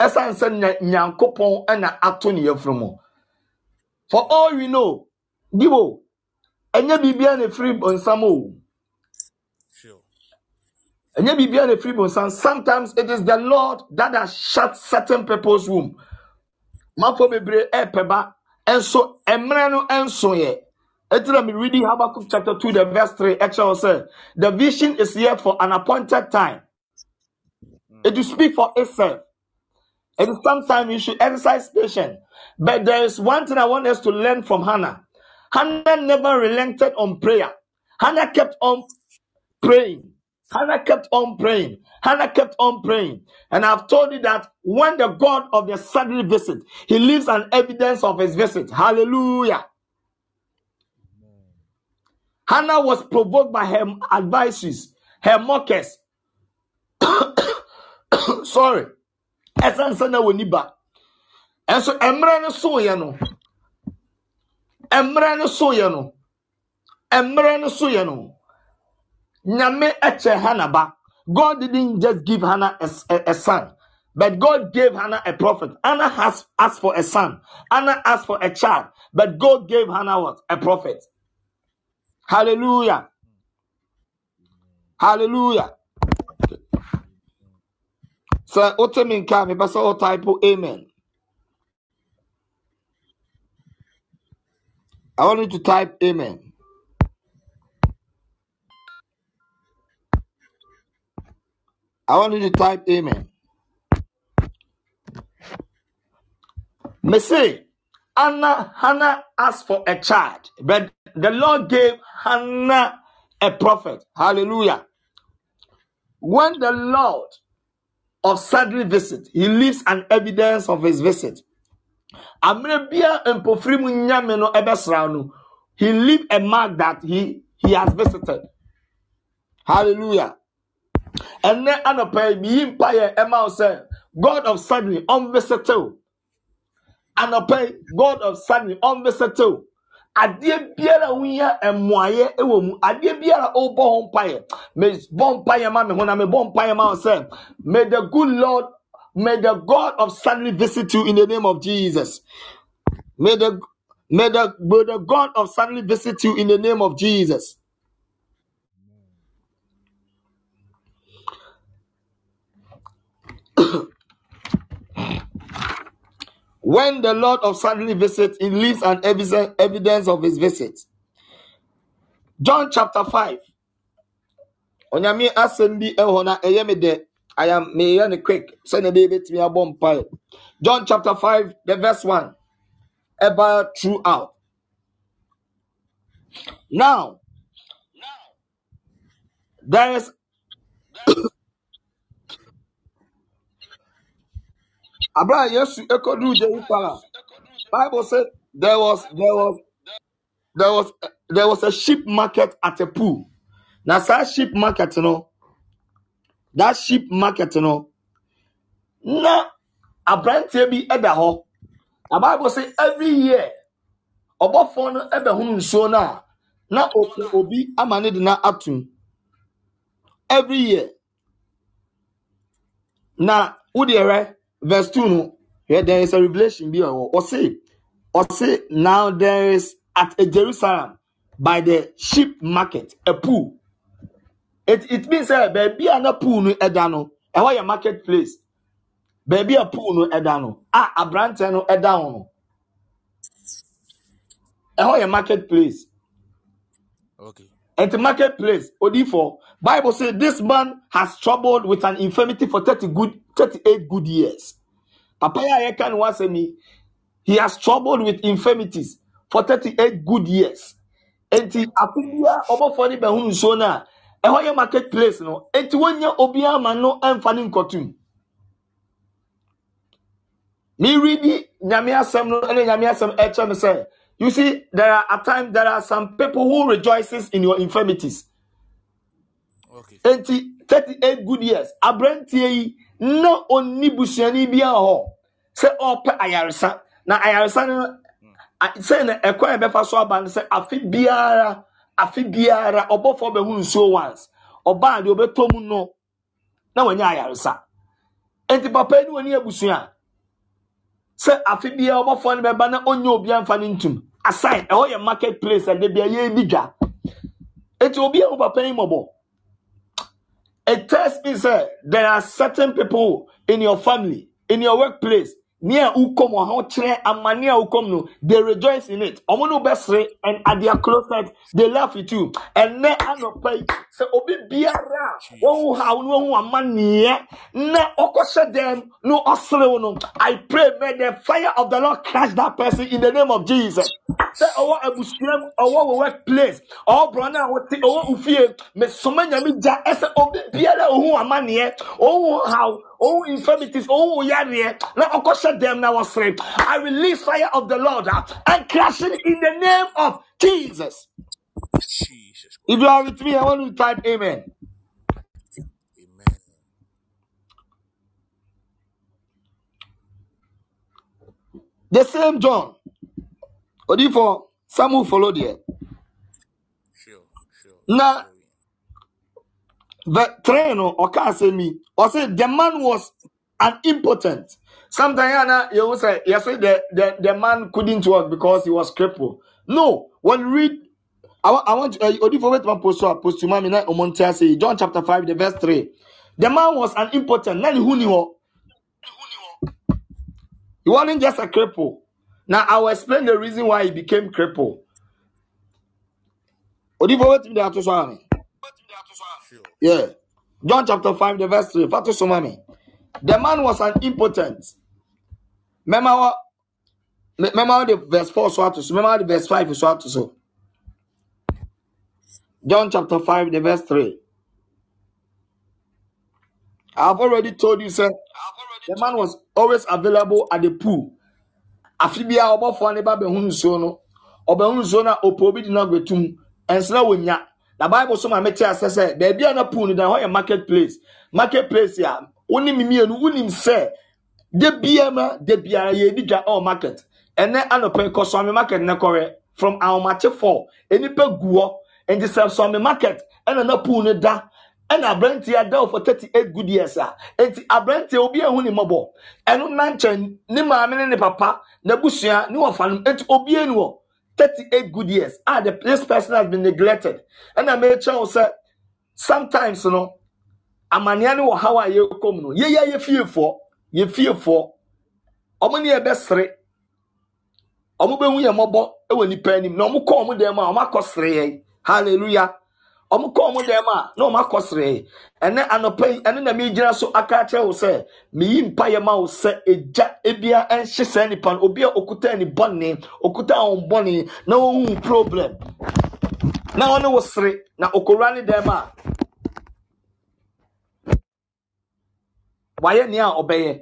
Ɛsiane sɛ nya- nyankopɔn ɛna ato ne yɛfunu mu for all we know bibo ɛnyɛ biribiara na efiri. Ɛnyɛ biribiara na efiri bɔnsam sometimes it is the lord that has shut certain people's womb. Manfo bebree eh, ɛɛpɛ ba. Ɛnso mmerɛ no ɛnso yɛ ɛtira mi reading habakkuk chapter two the verse three. Ɛkyerɛw sɛ the vision is yet for an appointed time. Hmm. It will speak for itself. It is sometimes you should exercise patience. But there is one thing i want us to learn from hannah. Hannah never relented on prayer. Hannah kept on praying. Hannah kept on praying. Hannah kept on praying. And I've told you that when the God of the sudden visit, he leaves an evidence of his visit. Hallelujah. Hannah was provoked by her advisors, her mockers. Sorry. Ɛsan sɛ na wɔni ba. Ɛnso mmerɛ no soeɛ no. Nyame eche Hannah ba. God didn't just give Hannah a, a- a son, but God gave Hannah a prophet. Hannah has asked for a son. Hannah asked for a child, but God gave Hannah what? A prophet. Hallelujah. Hallelujah. sɛ wote me nka a mepɛ sɛ wo type amen i want you to type amen i want you to type amen. Me say anna hannah asked for a child but the lord gave hannah a prophet. Hallelujah. When the lord of suddenly visit he leaves an evidence of his visit. He leave a mark that he he has visited. Hallelujah ɛnɛ anɔpa yi miyi mpaeɛ ɛma wo god of suddenly ɔnvisite o. Anɔpa yi god of suddenly ɔnvisite o. Adeɛ biara a wonya mmuayɛ wɔ mu. Adeɛ biara a wobɔ ho mpaeɛ mebɔ mpaeɛ ma me ho na mebɔ mpaeɛ ma wo sɛ may the good lord may the god of suddenly visit you in the name of jesus. May the may the, may the god of suddenly visit you in the name of jesus when the lord of suddenly visits he leaves an evidence of his visit. John chapter 5 onyame asɛm bi ɛwɔ na ɛyɛ me dɛ I am meyɛ ne quick sɛnea ɛbɛyɛ bɛtumi abɔ mpaeɛ john chapter 5 the verse 1 ɛba throughout. Now there is abra a yesu ɛkɔduru jerusalem bible said there was there was there was there was a sheep market at a pool. Na saa sheep market no that sheep market no na aberanteɛ bi ɛda hɔ. Na bible say every year ɔbɔfoɔ no ɛbɛhono nsuo no a na ɔpɛ obi ama ne de na atom every year. Na wodeɛ hwɛ verse 2 no hwɛ there is a revelation bi a ɛwɔ ɔse ɔse now there is at a jerusalem by the sheep market a pool. It it means eh, sɛ baabi a na pool no ɛda no ɛhɔ yɛ market place. Baabi a pool no ɛda no a aberanteɛ no ɛda ho no ɛhɔ yɛ market place. Okay. At the marketplace, Odifo, Bible says this man has troubled with an infirmity for 30 good 38 good years. Papa ya can was me. He has troubled with infirmities for 38 good years. Enti apibia obofo ni behun nsuo na ɛhɔ yɛ marketplace no enti wonya obiara ma no ɛmfa ne nkɔtum me readi nyame asɛm no ɛne nyame asɛm ɛkyerɛ me sɛ you see there are at times there are some people who rejoices in your infirmities Okay. enti 38 good years aberanteɛ yi na ɔnni busuani biara hɔ sɛ ɔrepɛ ayaresa na ayaresa no a- sɛ na ɛkwan a ɛbɛfa so aba no sɛ afe biara afe biara ɔbɔfoɔ bɛhu nsuo once. Ɔbaa deɛ ɔbɛtɔ mu no na wanya ayaresa enti papa yi ne wani abusua sɛ afe biara ɔbɔfoɔ no bɛba na ɔnyɛ obiara mfa no ntum aside ɛhɔ yɛ market place a da bia yɛredi dwa. Enti obi a papa yi mmɔbɔ it tells me say there are certain people in your family, in your workplace, near ukom or how chere amania ukom no, they rejoice in it. Omono besre and at their closet, they laugh with you. And ne anopai say obi biara wo ha no hu amanie na okoshe them no osre no. I pray may the fire of the Lord crush that person in the name of Jesus. Say owo abusuam owo wo workplace owo brona wo te owo ufie me soma nyame gya ɛsɛ obi biara ohu amaneɛ ohu how ohu infirmities ohu yareɛ na ɔkɔhyɛ dɛm na wɔsere I release fire of the Lord ah, and crush it in the name of Jesus Jesus. if you are with me I want you to type amen Amen. the same John Odifo some who follow there Sure. Sure. Following. The train no ɔka asɛm yi ɔsɛ the man was an impotent. Sometimes you will say say the, the the man couldn't work because he was crippled. No. When read I want I want uh, Odifo wait man post post to say John chapter 5 the verse 3 the man was an impotent. Hu ni hɔ He wasn't just a cripple. Now I will explain the reason why he became cripple. Odibo wetin Yeah. John chapter 5, the verse 3. Fatu so mami. The man was an impotent. Remember what? The verse 4 so ato so. Remember the verse 5 so ato so. John chapter 5, the verse 3. I've already told you, sir. The man was always available at the pool. afi bia ɔbɔfoɔ ne ba bɛhu nsuo no ɔbɛhu nsuo no a ɔpɛ obi de no agbetum ɛnsena wɔnya na bible so maame te asɛ sɛ baabi a na pool no da hɔ yɛ market place market place a wonim mmienu wonim sɛ de biara ma de biara yɛdi dwa ɔ market. Ɛnɛ anɔpɛ kɔsɔmi market ne kɔrɛ from ahomakyefo enipa gu hɔ. Nti sɛsɔmi market ɛna na pool no da ɛna aberanteɛ ada wɔ for thirty eight good years a nti aberanteɛ obi a ehu ne mmɔbɔ. Ɛno nankyɛn ne maame ne ne papa n'abusua ne wɔfa no nti obi enu wɔ. 38 good years. Ah the, this person has been neglected. And ɛna mɛkyɛ wo sɛ sometimes you know, I'm only any how amanneɛ no. Wɔ Yeah, yeah, yɛkɔm no yɛyɛ yɛfiefoɔ yɛfiefoɔ ɔmo ne yɛbɛsere ɔmo bɛhu yɛ mmɔbɔ wɔ nipa anim na ɔmo kɔ ɔmo dan mu a ɔmo akɔ sere yɛn hallelujah ɔmo kɔ ɔmo dɛm a na ɔmo akɔ sere. Ɛnɛ anɔpɛ yi ɛne na megyina so aka akyerɛ wo sɛ meyi mpa yɛ ma wo sɛ egya ebia ɛnhye saa nipa no. Obi a okuta ne bɔne okuta wɔn bɔne na wɔn problem. Na ɔne wo sere na okowura ne dɛm a wayɛ nea ɔbɛyɛ.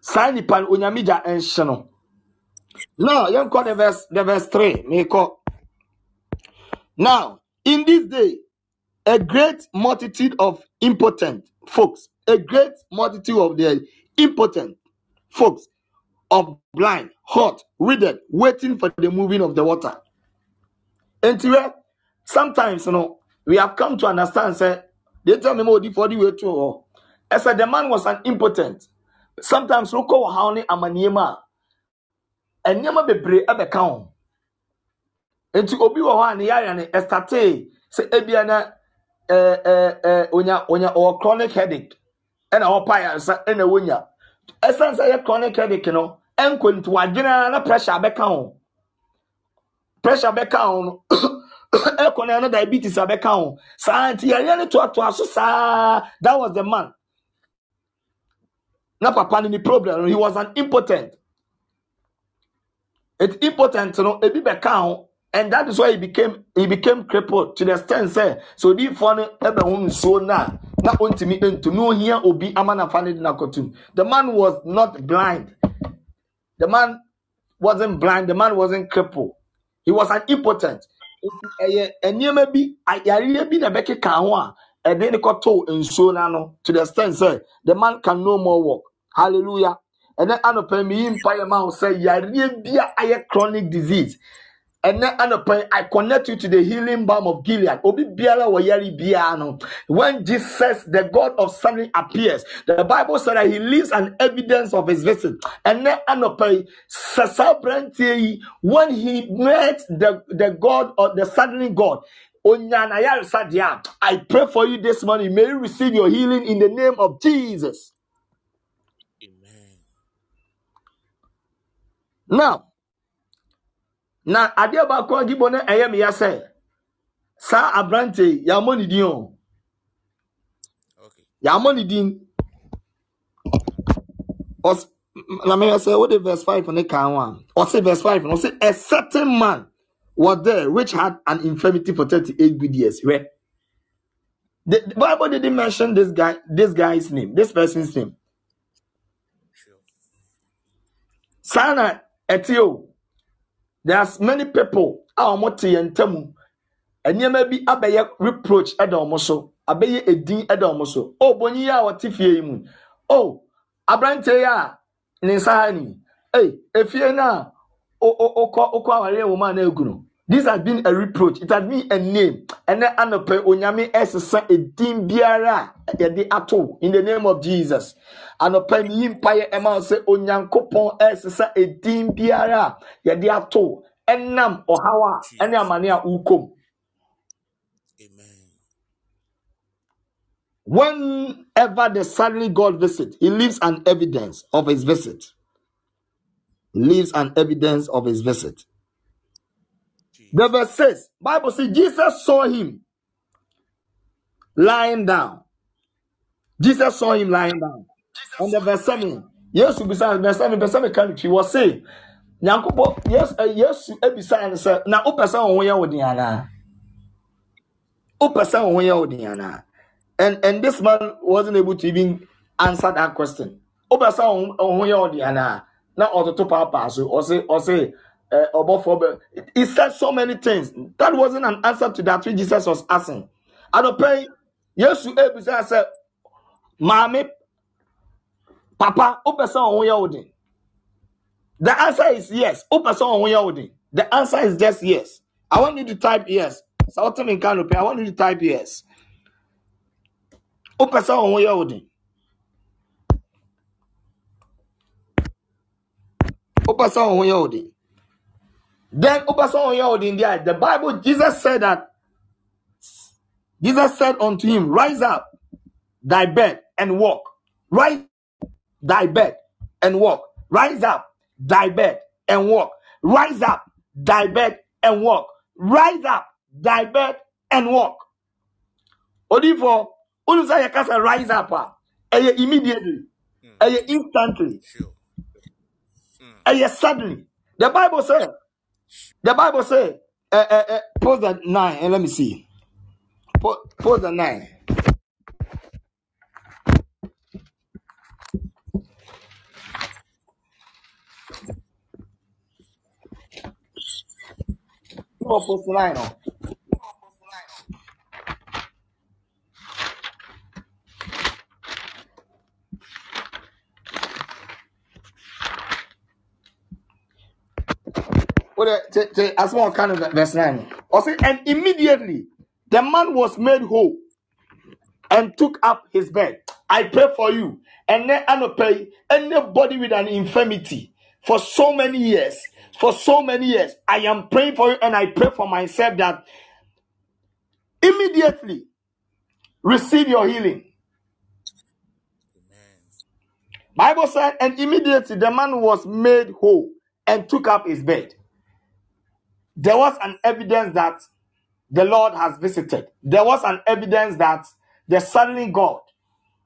Saa nipa no onyame gya ɛnhye no. Now yɛnkɔ the verse the verse three meekɔ now in this day a great multitude of impotent folks a great multitude of the impotent folks of blind hot withered waiting for the moving of the water. Enti wɛ sometimes you know we have come to understand say they tell me more for the way to hɔ ɛsɛ the man was an impotent sometimes no kɔ wɔ haw ne amanneɛma a nneɛma bebree ɛbɛka ho nti obi wɔ hɔ a ne yaya ne ɛstatee sɛ ebia na ɛɛ ɛɛ onya onya ɔwɔ chronic headache ɛna ɔpa yaresa ɛna wonya. Ɛsan sɛ ɛyɛ chronic headache no ɛnkɔ nti wadwene na pressure abɛka ho. Pressure bɛka ho no ɛkɔ na ɛno diabetes abɛka ho. Saa nti yɛyɛ ne toatoa so saa. That was the man. Na papa no ne problem he was an impotent. It impotent no ebi bɛka ho and that is why he became he became crippled to the extent sɛ so odiifoɔ no ɛbɛho nsuo no a na ontumi ntu na ohia obi ama nafa ne de no akɔtum the man was not blind the man wasn't blind the man wasn't crippled he was an impotent nneɛma bi ayareɛ bi na ɛbɛkeka ho a ɛde ne kɔtoo nsuo n'ano to the extent sɛ the man can no more walk hallelujah ɛnɛ anɔpɛ mi yi mpa yɛ ma ho sɛ yareɛ bi a chronic disease ɛnɛ anɔpɛ i connect you to the healing balm of gilead. Obi biara wɔ yare biara no when jesus the god of sunday appears the bible said that he leaves an evidence of his visit. Ɛnɛ anɔpɛ yi sɛ aberanteɛ yi when he met the the god or the suddenly god onyana yaresa deɛ a i pray for you this morning. May you receive your healing in the name of jesus. Amen. now na adeɛ baako a gibɔ no ɛyɛ meya sɛ saa aberante yi yɛammɔ ne din o Okay. yɛammɔ ne din Ɔs- na meyɛ sɛ wode verse 5 ne ka ho a ɔse verse 5 no ɔse a certain man was there which had an infirmity for 38 good years. Hwɛ the, the bible didn't mention this guy this guy's name this person's name. Sure. saa na ɛte o there's many people a wɔn te yɛn ntam. Nneɛma bi abɛyɛ reproach ɛda wɔn so abɛyɛ edin ɛda wɔn so. O bonyi yi a wɔte fie yi mu. O aberanteɛ yi a ne nsa ha ni. Ee efie na o o okɔ okɔ awareɛ wɔn a na egu no. This has been a reproach. It has been a name. Ɛnɛ anɔpɛ onyame ɛsesa edin biara yɛde ato in the name of jesus. Anɔpɛ ne yi mpaeɛ ɛma sɛ onyankopɔn ɛsesa edin biara yɛde ato ɛnam ɔhaw a ɛne amane a wokɔm Amen. whenever the suddenly god visit he leaves an evidence of his visit. He leaves an evidence of his visit. Jesus. The verse says, Bible says Jesus saw him lying down. Jesus saw him lying down. And the verse 7, Yesu bisa verse 7, verse 7 kan he was saying, Nyankopɔ yes Yesu eh, ebisa eh, no sɛ na wopɛ sɛ wo ho yɛ wo den anaa? Wopɛ sɛ wo ho yɛ wo den anaa? And and this man wasn't able to even answer that question. Wopɛ sɛ wo ho wo ho yɛ wo den anaa? Na ɔtoto paapaa so ɔse ɔse uh, he said so many things. That wasn't an answer to that which Jesus was asking. Adɔpɛ yi, Yesu ebisa sɛ maame papa wopɛ sɛ wo ho yɛ wo den? The answer is yes. Ho yɛ wo? The answer is just yes. I want you to type yes. I want you to type yes. Wopɛ sɛ wo ho yɛ wo den? Wopɛ sɛ wo ho yɛ wo den? Then wopɛ sɛ wo ho yɛ wo den deɛ, the Bible, Jesus said that, Jesus said unto him, rise up, thy bed and walk. Rise thy bed and walk. Rise up, thy bed and walk. Rise up, thy bed and walk. Rise up, thy bed and walk. Odifo, yɛka sɛ rise up a, ɛyɛ immediately, Mm. instantly, Sure. ɛyɛ suddenly. The Bible says, the Bible says, uh, uh, uh, pause the nine and let me see. Pause, pause the nine. Pause the nine. oh. T- uh, as one kind of verse 9. Also, and immediately the man was made whole and took up his bed. I pray for you. And then I pray anybody with an infirmity for so many years. For so many years, I am praying for you, and I pray for myself that immediately receive your healing. Bible said, and immediately the man was made whole and took up his bed. There was an evidence that the Lord has visited. There was an evidence that the suddenly God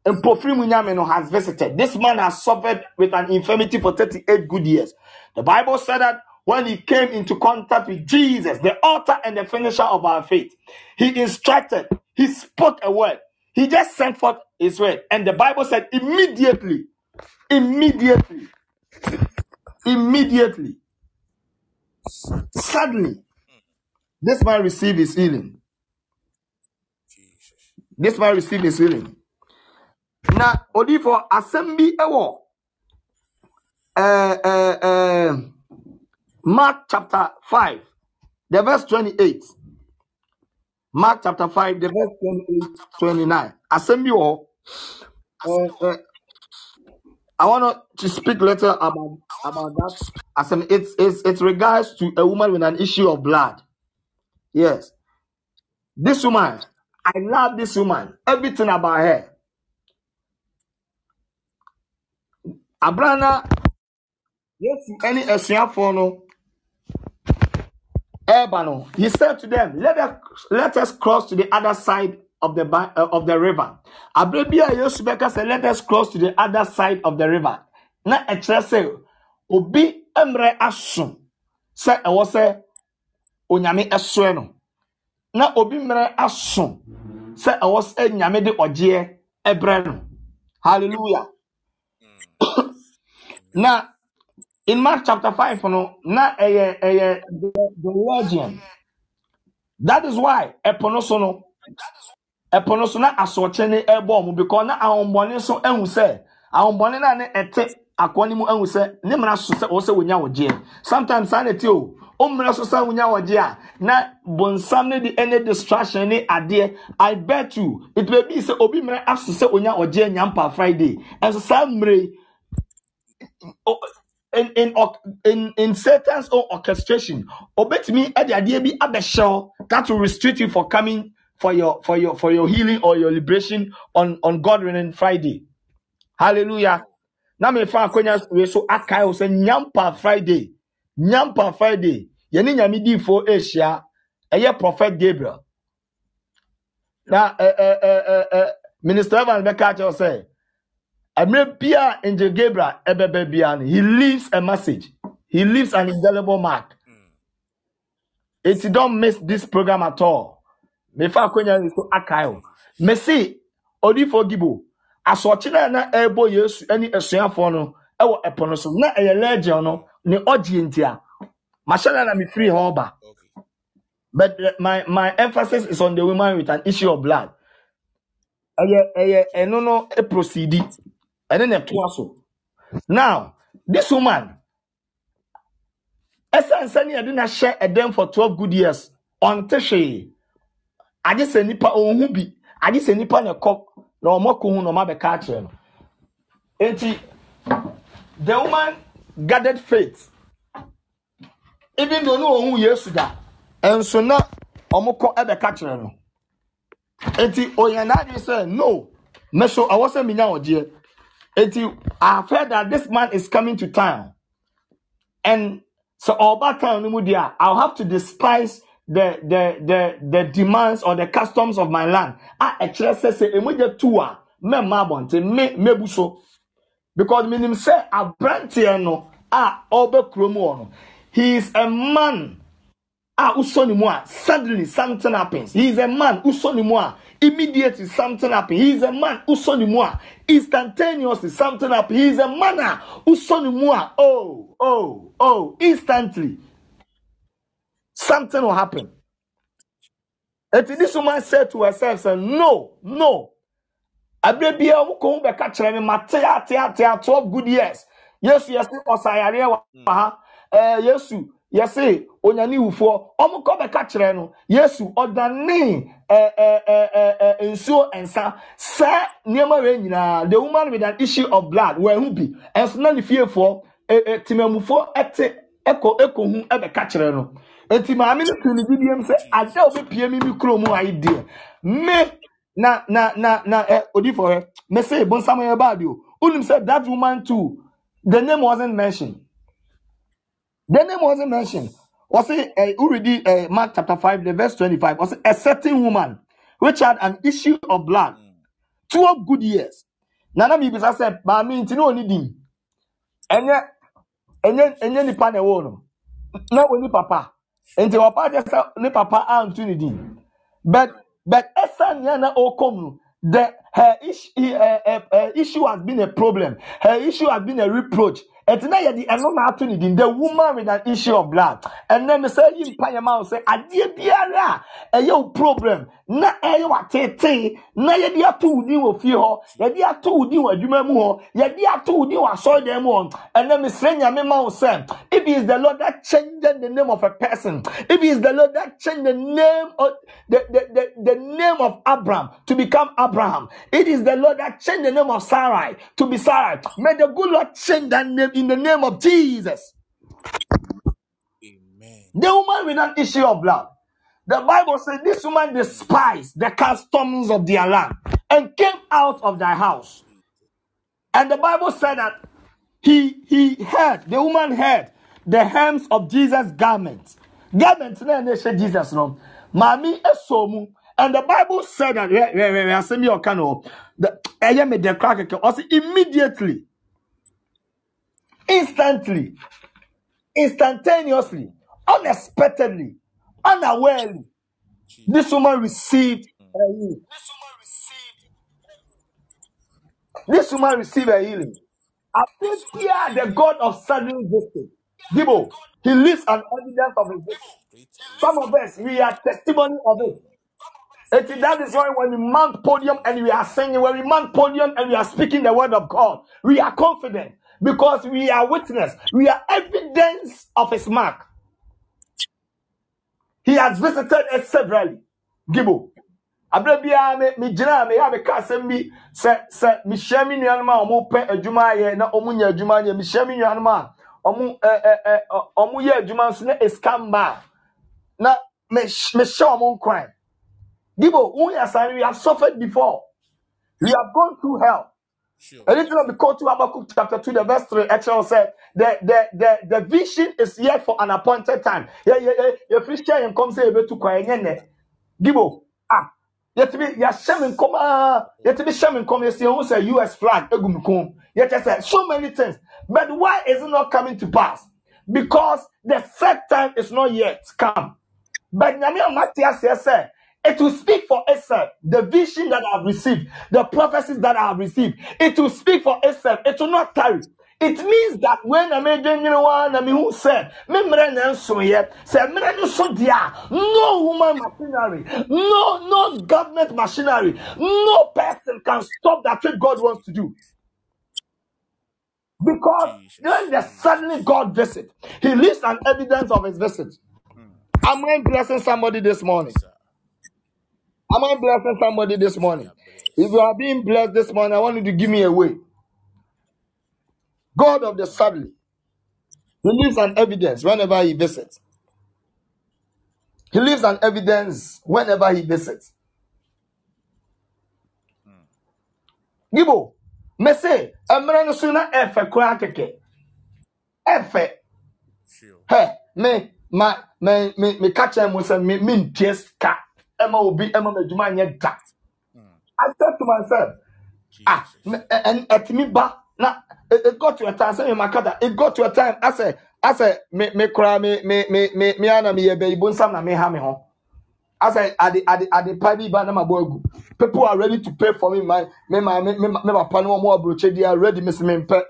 and Nyame has visited. This man has suffered with an infirmity for 38 good years. The Bible said that when he came into contact with Jesus, the author and the finisher of our faith, he instructed, he spoke a word, he just sent forth his word. And the Bible said, immediately, immediately, immediately, suddenly, this man received his healing. This man received his healing. Now, only for assembly wɔ uh, uh, uh, mark chapter 5 the verse 28 mark chapter 5 the verse 28 29 asɛm bi wɔ uh, uh, i want to speak later about about that asɛm it's, it's it's regards to a woman with an issue of blood. Yes. This woman i love this woman. Everything about her. Abrana yes, any asuafoɔ no. No. He said to them let us let us cross to the other side of the ba- uh, of the river. Abere bi a yesu bɛka sɛ let us cross to the other side of the river. Na ɛkyerɛ sɛ obi mmerɛ aso sɛ ɛwɔ sɛ onyame ɛsoɛ no. Na obi mmerɛ aso sɛ ɛwɔ sɛ nyame de ɔgyeɛ ɛbrɛ no. Hallelujah. Na in mark chapter five no na ɛyɛ ɛyɛ the the virgin. That is why ɛpo no so no ɛpo no so na asorɔkye ne ɛbɔ ɔmo because na ahombɔne nso ehu sɛ ahombɔne na ne ɛte akɔ ne mu ehu sɛ ne mmerɛ so sɛ ɔwɔ sɛ wonya wɔgyeɛ. Sometimes saa na ɛte o o mmerɛ so sɛ wonya wɔgyeɛ a na bonsam ne de ɛne distraction ne adeɛ i bet you it may be sɛ obi mmerɛ aso sɛ onya ɔgyeɛ nyampa friday. Ɛnso saa mmerɛ in in in in Satan's own orchestration, obetumi ade adeɛ bi abɛhyɛ wo that will restrict you for coming for your for your for your healing or your liberation on on God willing Friday. Hallelujah. na mefa akonya wei so akae wo sɛ nyampa friday nyampa friday yɛne nyame diifoɔ ahyia ɛyɛ prophet gabriel na ɛ ɛ ɛ ɛ minister evans bɛka akyerɛ wo sɛ mmerɛ bia angel gabriel ɛbɛbɛ bia no he leaves a message he leaves an indelible mark Mm. It don't miss this program at all. Mefa akonya yi so akae o. Mesi odifo gibo. Asɔkye na ɛbɔ Yesu ɛne asuafoɔ no ɛwɔ ɛpo no so. Na ɛyɛ legend no ne ɔgye ntia. Mahyɛ na na me free hɔ ba. But uh, my my emphasis is on the woman with an issue of blood. Ɛyɛ ɛyɛ ɛno no proceedi. Ɛne na ɛtoa so. Now this woman ɛsiane sɛ ne yɛde na hyɛ ɛdɛm for twelve good years ɔnte hwee. Agye sɛ nipa ɔnhu bi. Agye sɛ nipa na ɛkɔ na ɔmo kɔ hu na ɔmo abɛka akyerɛ no. Nti the woman gathered faith. Even though no ɔhu yesu da nso na ɔmo kɔ ɛbɛka kyerɛ no. Nti ɔyɛ n'adwene sɛ no mɛso ɔwɔ sɛ minya ɔgyeɛ. Nti i have heard that this man is coming to town. And so ọba town no mu deɛ a i'll have to despise the the the the demands or the customs of my land. A ɛkyerɛ sɛ sɛ emu gye tu a mɛmma abɔnten me mebu so. Because minim sɛ aberanteɛ no a ɔbɛ kurom wɔ no he is a man a usɔ ne mu a suddenly something happens. He is a man usɔ ne mu a immediately something happens. He is a man usɔ ne mu a instantaneously something happens. He is a man a usɔ ne mu a oh oh oh instantly something will happen. And this woman said to herself say no no. Abere bia ɔmo kɔn ho bɛka kyerɛ me ma te ate ate a twelve good years. Yesu yɛsi ɔsayareɛ wɔ Mm. ha. Ɛɛ yesu yɛsi onyane wufoɔ ɔmo kɔ bɛka kyerɛ no yesu ɔdane ɛɛ ɛɛ ɛɛ ɛɛ ɛɛ nsuo nsa. Saa nneɛma wei nyinaa the woman with an issue of blood wɔn ho bi. Ɛnso na ne fiefoɔ ɛ ɛ temamufoɔ ɛte ɛkɔ ɛkɔ hu ɛbɛka kyerɛ no eti maame no tu ne bibiem sɛ ade a obepie mi mi kuro mu ayi deɛ me na na na na ɛ odifo hɛ me say bonsam yɛ baadi o unim sɛ that woman too the name wasn't mentioned. The name wasn't mentioned. Wɔsi ɛ uredi ɛ mark chapter five the verse twenty-five? Wɔsi a certain woman which had an issue of blood? Twelve good years. Nana mi bisa sɛ maame nti ne oni din ɛnyɛ ɛnyɛ ɛnyɛ nipa na ɛwɔ no. Na oni papa nti ɔpa kyɛ sɛ ne papa anto ne din. But but ɛsa nea na ɔkɔm no the her issue her, her, her issue has been a problem. Her issue has been a reproach ɛti na yɛde ɛno na ato ne the woman with an issue of blood ɛnna mi sɛ yi mpa yɛ ma wo sɛ adeɛ biara a ɛyɛ wo problem na ɛyɛ wa tete na yɛde ato wo din wɔ fie hɔ yɛde ato wo din wɔ adwuma mu hɔ yɛde ato wo din wɔ asɔredan mu hɔ ɛnna mi sɛ nyame ma wo sɛ if it is the lord that changed the name of a person if it is the lord that changed the name of the, the, the, the name of Abraham to become Abraham. It is the Lord that changed the name of Sarai to be Sarai. May the good Lord change that name in the name of Jesus. Amen. The woman with an issue of blood. The Bible says this woman despised the customs of their land and came out of their house. And the Bible said that he he heard, the woman heard the hems of Jesus' garment. Garment na na ɛhyɛ Jesus no. Maami ɛsɔ mu. And the Bible said that immediately, instantly, instantaneously, unexpectedly, unawarely, this woman received a healing. This woman received a healing. Appear the God of sudden visiting. Gibo, he leaves an evidence of his. Some of us, we are testimony of it. And that is why when we mount podium and we are singing, when we mount podium and we are speaking the word of God, we are confident because we are witness. We are evidence of his mark. He has visited us severally. Gibo. abere biara me me gyina me ya me ka asɛm bi sɛ sɛ mehyia me nuanom a ɔmo pɛ adwuma ayɛ na ɔmo nya adwuma ayɛ mehyia me nuanom a ɔmo ɛ ɛ ɛ ɔ- ɔmo yɛ adwuma nso na esika mba na me mehyɛ ɔmo nkwan gibo wo yɛ asane we have suffered before we have gone through hell Sure. Anything of the quote to Habakkuk chapter 2, the verse 3, actually said the, the, the, the vision is yet for an appointed time. Yeah, yeah, yeah. Your Christian come say ebe to kwanye Gibo. Ah. Yetimi ya shamin come ah. Yetimi shamin come yes you say US flag egum kom. Yet say so many things. But why is it not coming to pass? Because the set time is not yet come. But Nyame Matthias said, it will speak for itself. The vision that I have received, the prophecies that I have received, it will speak for itself. It will not tarry. It means that when I made you know one, I mean who said, Memre Nelson yet, said Memre so no human machinery, no no government machinery, no person can stop that what God wants to do. Because when the suddenly God visit, He leaves an evidence of His visit. Mm. Am I blessing somebody this morning? Am I blessing somebody this morning? If you are being blessed this morning, I want you to give me a way. God of the suddenly, He leaves an evidence whenever He visits. He leaves an evidence whenever He visits. Gibo, me say, emre no so na efe kura keke. Efe, Sure. he, me, ma, me, me, me catch him with me, me ntie sika. Emma will be, Emma me juma nye da. Mm. I said to myself, ah, Jesus. me- and at me ba na it, it got to a time. Say me makada. It got to a time. I say, I say, me me cry me me me me me ana me yebe ibon sam na me ha me ho. I say, at the at the at the party ba na my boy go. People are ready to pay for me. My me my me me me papa no mo abroche they are ready. Me se me mpe.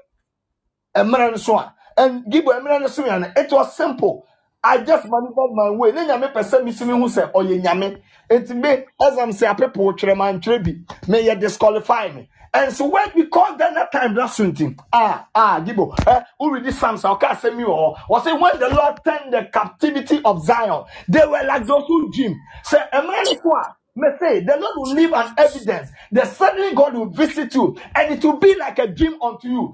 Emre no so a. And give emre no so ya no, It was simple. I just maneuvered my way. Ne nyame pese me si me hu se oye nyame. Enti me as I'm say people twere man twere bi. Me ye disqualify me. And so when because then that time that something. Ah ah gibo. Eh who read this Psalms I can say me or was say when the Lord turned the captivity of Zion, they were like those who dream. Say a, me say the Lord will leave an evidence that suddenly God will visit you and it will be like a dream unto you.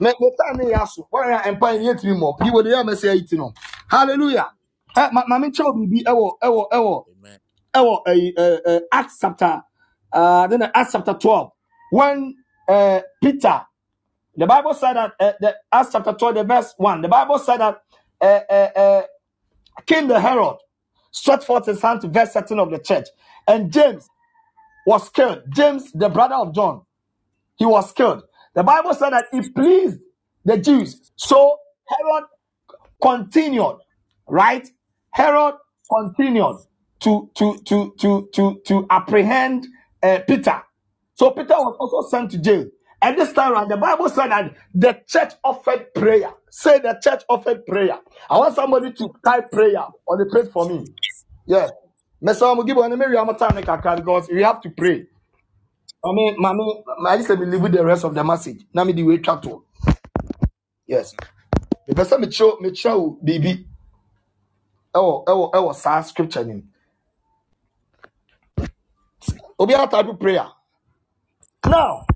Me me time ne yaso. Why am empire yet me more? Give the yam say it no. Hallelujah. Eh ma ma me chow ewo ewo Amen. ewo eh eh eh, Acts chapter uh then Acts chapter 12 when uh Peter the Bible said that uh, the Acts chapter 12 the verse 1 the Bible said that uh, uh, uh, King the Herod stretched forth his hand to verse certain of the church and James was killed James the brother of John he was killed. The Bible said that it pleased the Jews. So Herod continued, right? Herod continued to to to to to to apprehend uh, Peter. So Peter was also sent to jail. And this time around, the Bible said that the church offered prayer. Say the church offered prayer. I want somebody to type prayer or they pray for me. Yeah. Because we have to pray. I mean, mommy, I just let me leave with the rest of the message. Now me the way chat. Yes. The person me show me show baby. Oh, oh, oh, sa scripture nim. Obi a type of prayer. Now,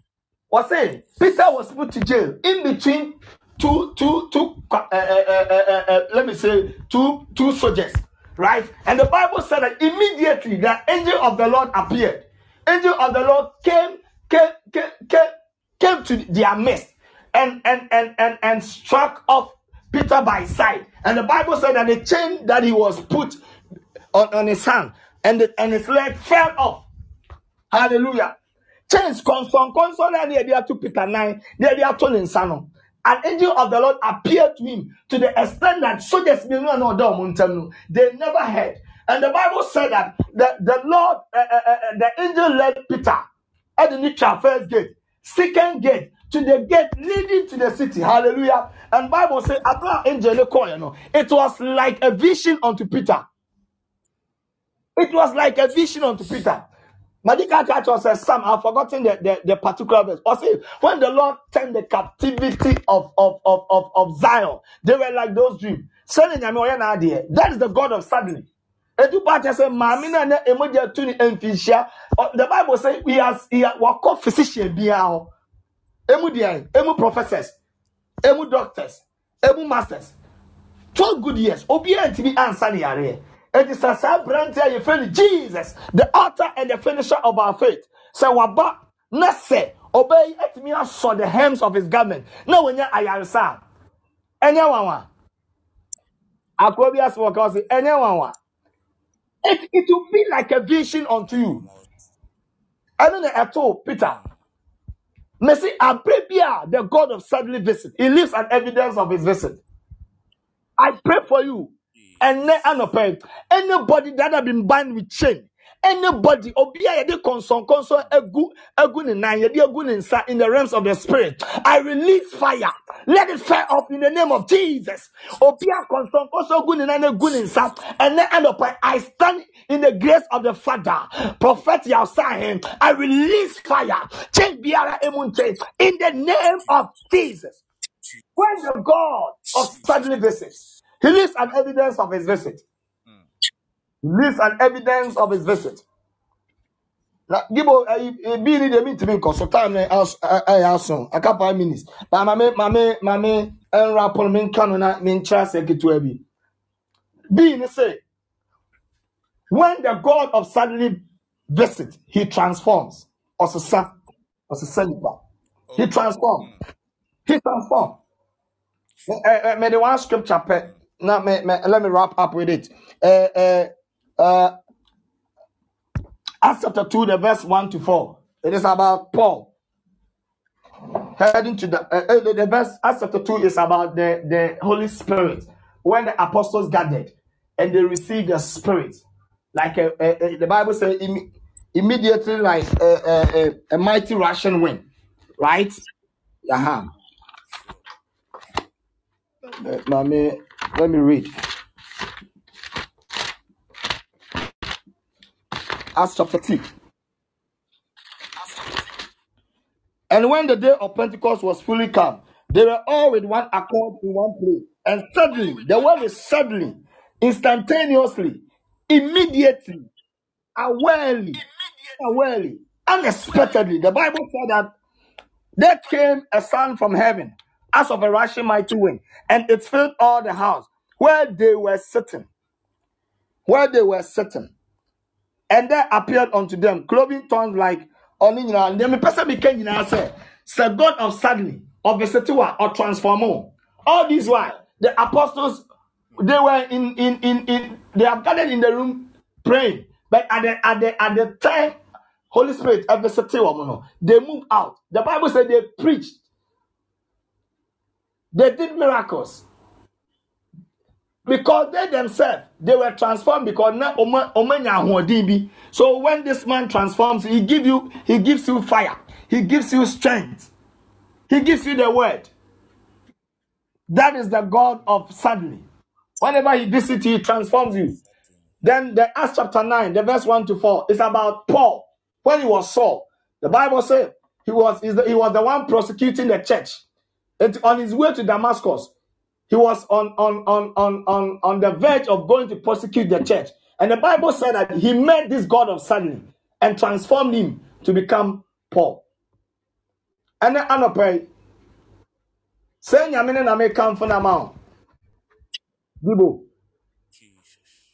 saying Peter was put to jail in between two, two, two. Uh, uh, uh, uh, let me say two, two soldiers, right? And the Bible said that immediately the angel of the Lord appeared. Angel of the Lord came, came, came, came, came to their midst and and and and and struck off Peter by side. And the Bible said that the chain that he was put on, on his hand and the, and his leg fell off. Hallelujah. Chains conson conson and the idea to Peter nine, the idea to Linsano. An angel of the Lord appeared to him to the extent that soldiers they never heard. And the Bible said that the, the Lord, uh, uh, uh, the angel led Peter at the first gate, second gate, to the gate leading to the city. Hallelujah. And Bible says, it was like a vision unto Peter. It was like a vision unto Peter. Madika Kacho says, Psalm, I've forgotten the, the, the particular verse. Or say, when the Lord turned the captivity of, of, of, of, of Zion, they were like those dreams. Adie. That is the God of suddenly. Edu Pacha say, Mami na ne emoja tuni emfishia. Uh, The Bible says, he has, he has, wako physician biya. Emu diyan, emu professors, emu doctors, emu masters. 12 good years obiara ntumi ansa ne yareɛ ɛti sɛ saa aberante a yɛfrɛ no jesus the author and the finisher of our faith sɛ waba na sɛ ɔbaa yi atumi asɔ the hems of his garment na wɔnya ayaresa. A ɛnyɛ nwanwa? Akoro bi ase wɔ ka ɔse ɛnyɛ nwanwa? It it will be like a vision unto you. Ɛno na ɛto peter mesi abere bi a the god of suddenly visit. He leaves an evidence of his visit. I pray for you. And anybody that have been bound with chain anybody obi a yɛde kɔnsɔnkɔnsɔn egu egu ne nan yɛde egu ne in the realms of the spirit i release fire. Let it fire up in the name of jesus. Obi a kɔnsɔnkɔnsɔn egu ne nan egu ne nsa ɛnɛ anɔpɛ i stand in the grace of the father. Prophet yasahin i release fire. Change biara emu nkyɛn in the name of jesus. When the god of suddenly visits he leaves an evidence of his visit leaves an evidence of his visit. na gibo bi ni de mi ntumi nkɔ so time na ɛyɛ aso aka five minutes. Ba maame maame maame ɛnra pɔn mi nka no na mi nkyerɛ asɛ ketewa bi bi ni say when the god of suddenly visit he transforms. Ɔsesa ɔsesa nipa he transform he transforms. ɛ ɛ mɛ de one scripture na mɛ let me wrap up with it. Ɛ ɛ ɛ. Acts chapter 2, the verse 1 to 4. It is about Paul heading to the, uh, uh, the, the verse. Acts chapter 2 is about the, the Holy Spirit. When the apostles gathered and they received the Spirit, like a, a, a- the Bible says, imme- immediately like a, a, mighty Russian wind, right? Uh-huh. Uh, mommy, let me read. Acts chapter 2. And when the day of Pentecost was fully come, they were all with one accord in one place. And suddenly, the word is suddenly, instantaneously, immediately, awarely, awarely, unexpectedly. The Bible said that there came a sound from heaven, as of a rushing mighty wind, and it filled all the house where they were sitting. Where they were sitting. And there appeared unto them cloven tongues like ɔne nyinaa ndeɛ mepɛ sɛ meka nyinaa sɛ sɛ god of suddenly ɔvisiti wa ɔtransform o all this while the apostles they were in in in in they have gathered in the room praying. But at the at the at the time holy spirit ɛvisiti wɔn no they moved out. The bible said they preached. They did miracles because they themselves they were transformed because na so when this man transforms he give you he gives you fire. He gives you strength. He gives you the word. That is the god of suddenly. Whenever he visits he transforms you. Then the acts chapter 9 the verse 1 to 4 is about paul. When he was saul the bible said he was he was the one prosecuting the church. And on his way to damascus he was on on on on on on the verge of going to prosecute the church. And the bible said that he met this god of suddenly and transformed him to become paul. And then sɛ nyame ne na mekamfo no ma wo bibo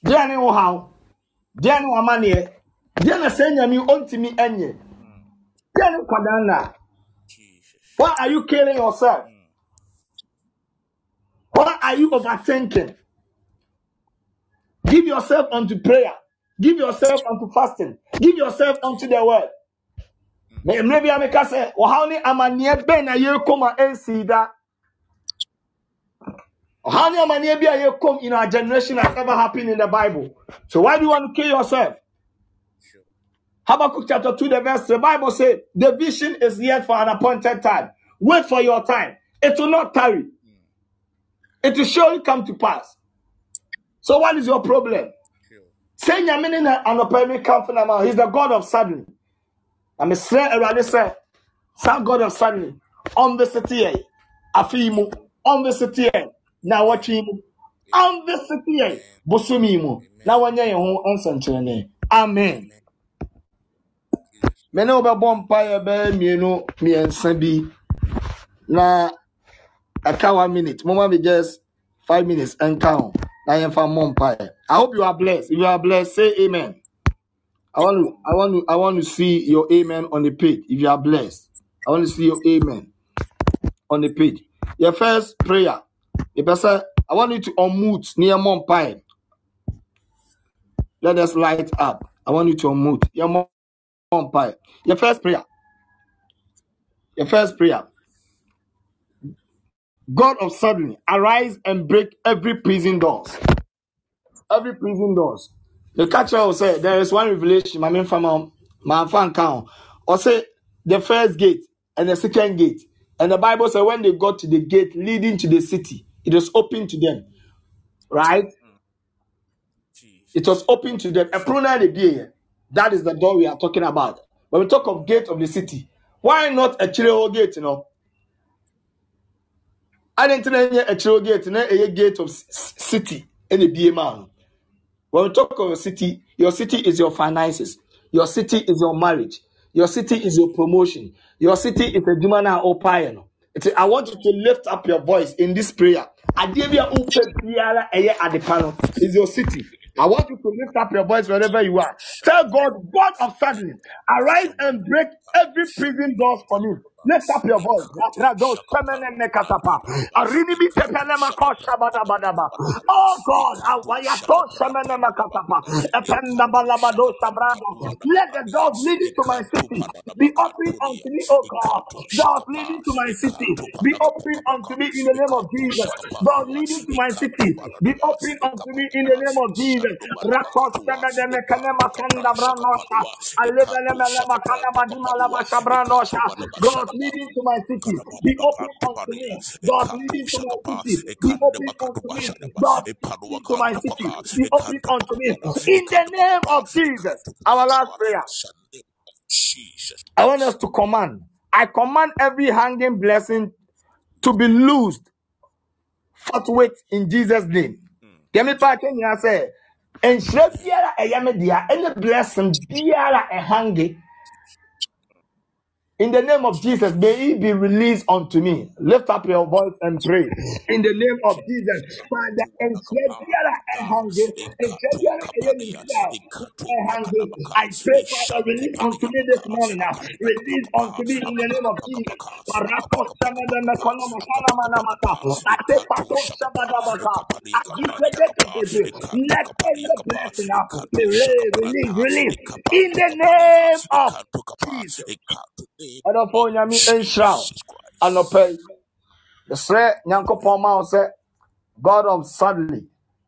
deɛ ne wo haw deɛ ne wamanneɛ deɛ na sɛ nyame ɔntumi ɛnyɛ deɛ ne why are you killing yourself why are you overthinking Give yourself unto prayer. Give yourself unto fasting. Give yourself unto the word. May- Maybe I make say, "Oh, how many amaniye ben come and? How many be a come in our generation has ever happened in the Bible? So why do you want to kill yourself? Habakkuk chapter 2, the verse, the Bible says, the vision is yet for an appointed time. Wait for your time. It will not tarry. It will surely come to pass. So what is your problem? Say nyame na anɔpa mi kamfo na ma. He's the God of suddenly. Na mesrɛ Awurade sɛ, saa God of suddenly, ɔnvisiti yɛn afe mu, ɔnvisiti yɛn na awɔtwe mu, ɔnvisiti yɛn bosomi mu, na wɔnyɛ yɛn ho nsɛnkyerɛnne. Amen. Me ne wo bɛbɔ mpaeɛ bɛyɛ mmienu mmiɛnsa bi na ɛka one minute. Moma me just five minutes ɛnka ho na yɛmfa mmɔ mpaeɛ. I hope you are blessed. If you are blessed, say amen. I want to, I want to, I want to see your amen on the page. If you are blessed, I want to see your amen on the page. Your first prayer. The person, I want you to unmute near pie. Let us light up. I want you to unmute your pie. Your first prayer. Your first prayer. God of suddenly arise and break every prison doors. Every prison doors. The catcher will say there is one revelation. My main farmer, my fan count. Or say the first gate and the second gate. And the Bible says when they got to the gate leading to the city, it was open to them. Right? It was open to them. A pronoun they. That is the door we are talking about. When we talk of gate of the city, why not a Chileo gate, you know? I didn't know a Chileo gate, no, a gate of city in the BA man. When we talk of a city, your city is your finances, your city is your marriage, your city is your promotion, your city is a Jumana or Payano. It's, I want you to lift up your voice in this prayer. Adebia upe biara eye adepano is your city. I want you to lift up your voice wherever you are. Tell God, God of suddenly, arise and break every prison doors for me. Lift up your voice. Rabrado shemene mekatapa. Arini bi tepele mako shabadabadaba. Oh God, awayato shemene mekatapa. Ependa balabado shabrada. Let the doors leading to my city be open unto me, oh God. Doors leading to my city be open unto me in the name of Jesus. Doors leading to my city be open unto me in the name of Jesus. Rakos shemene mekane makanda branosha. Alebele mele makane madima lama shabranosha. Doors leading to my city be open unto me. Doors leading to my city be open unto me. Doors leading to my city be open unto me. In the name of Jesus. Our last prayer. Jesus. I want us to command. I command every hanging blessing to be loosed forthwith in Jesus' name. Get me back in here, say, and biara ɛyɛ me dea, any blessing biara ɛhange in the name of Jesus, may he be released unto me. Lift up your voice and pray. In the name of Jesus, Father, I pray, Father, release unto me this morning now. Release unto me in the name of Jesus. Parako shamada mekono makana. Let now. In the name of Jesus. Ɛdɔfo nyame nhyira wo anɔpa yi yɛsrɛ nyankopɔn ma wo sɛ god of suddenly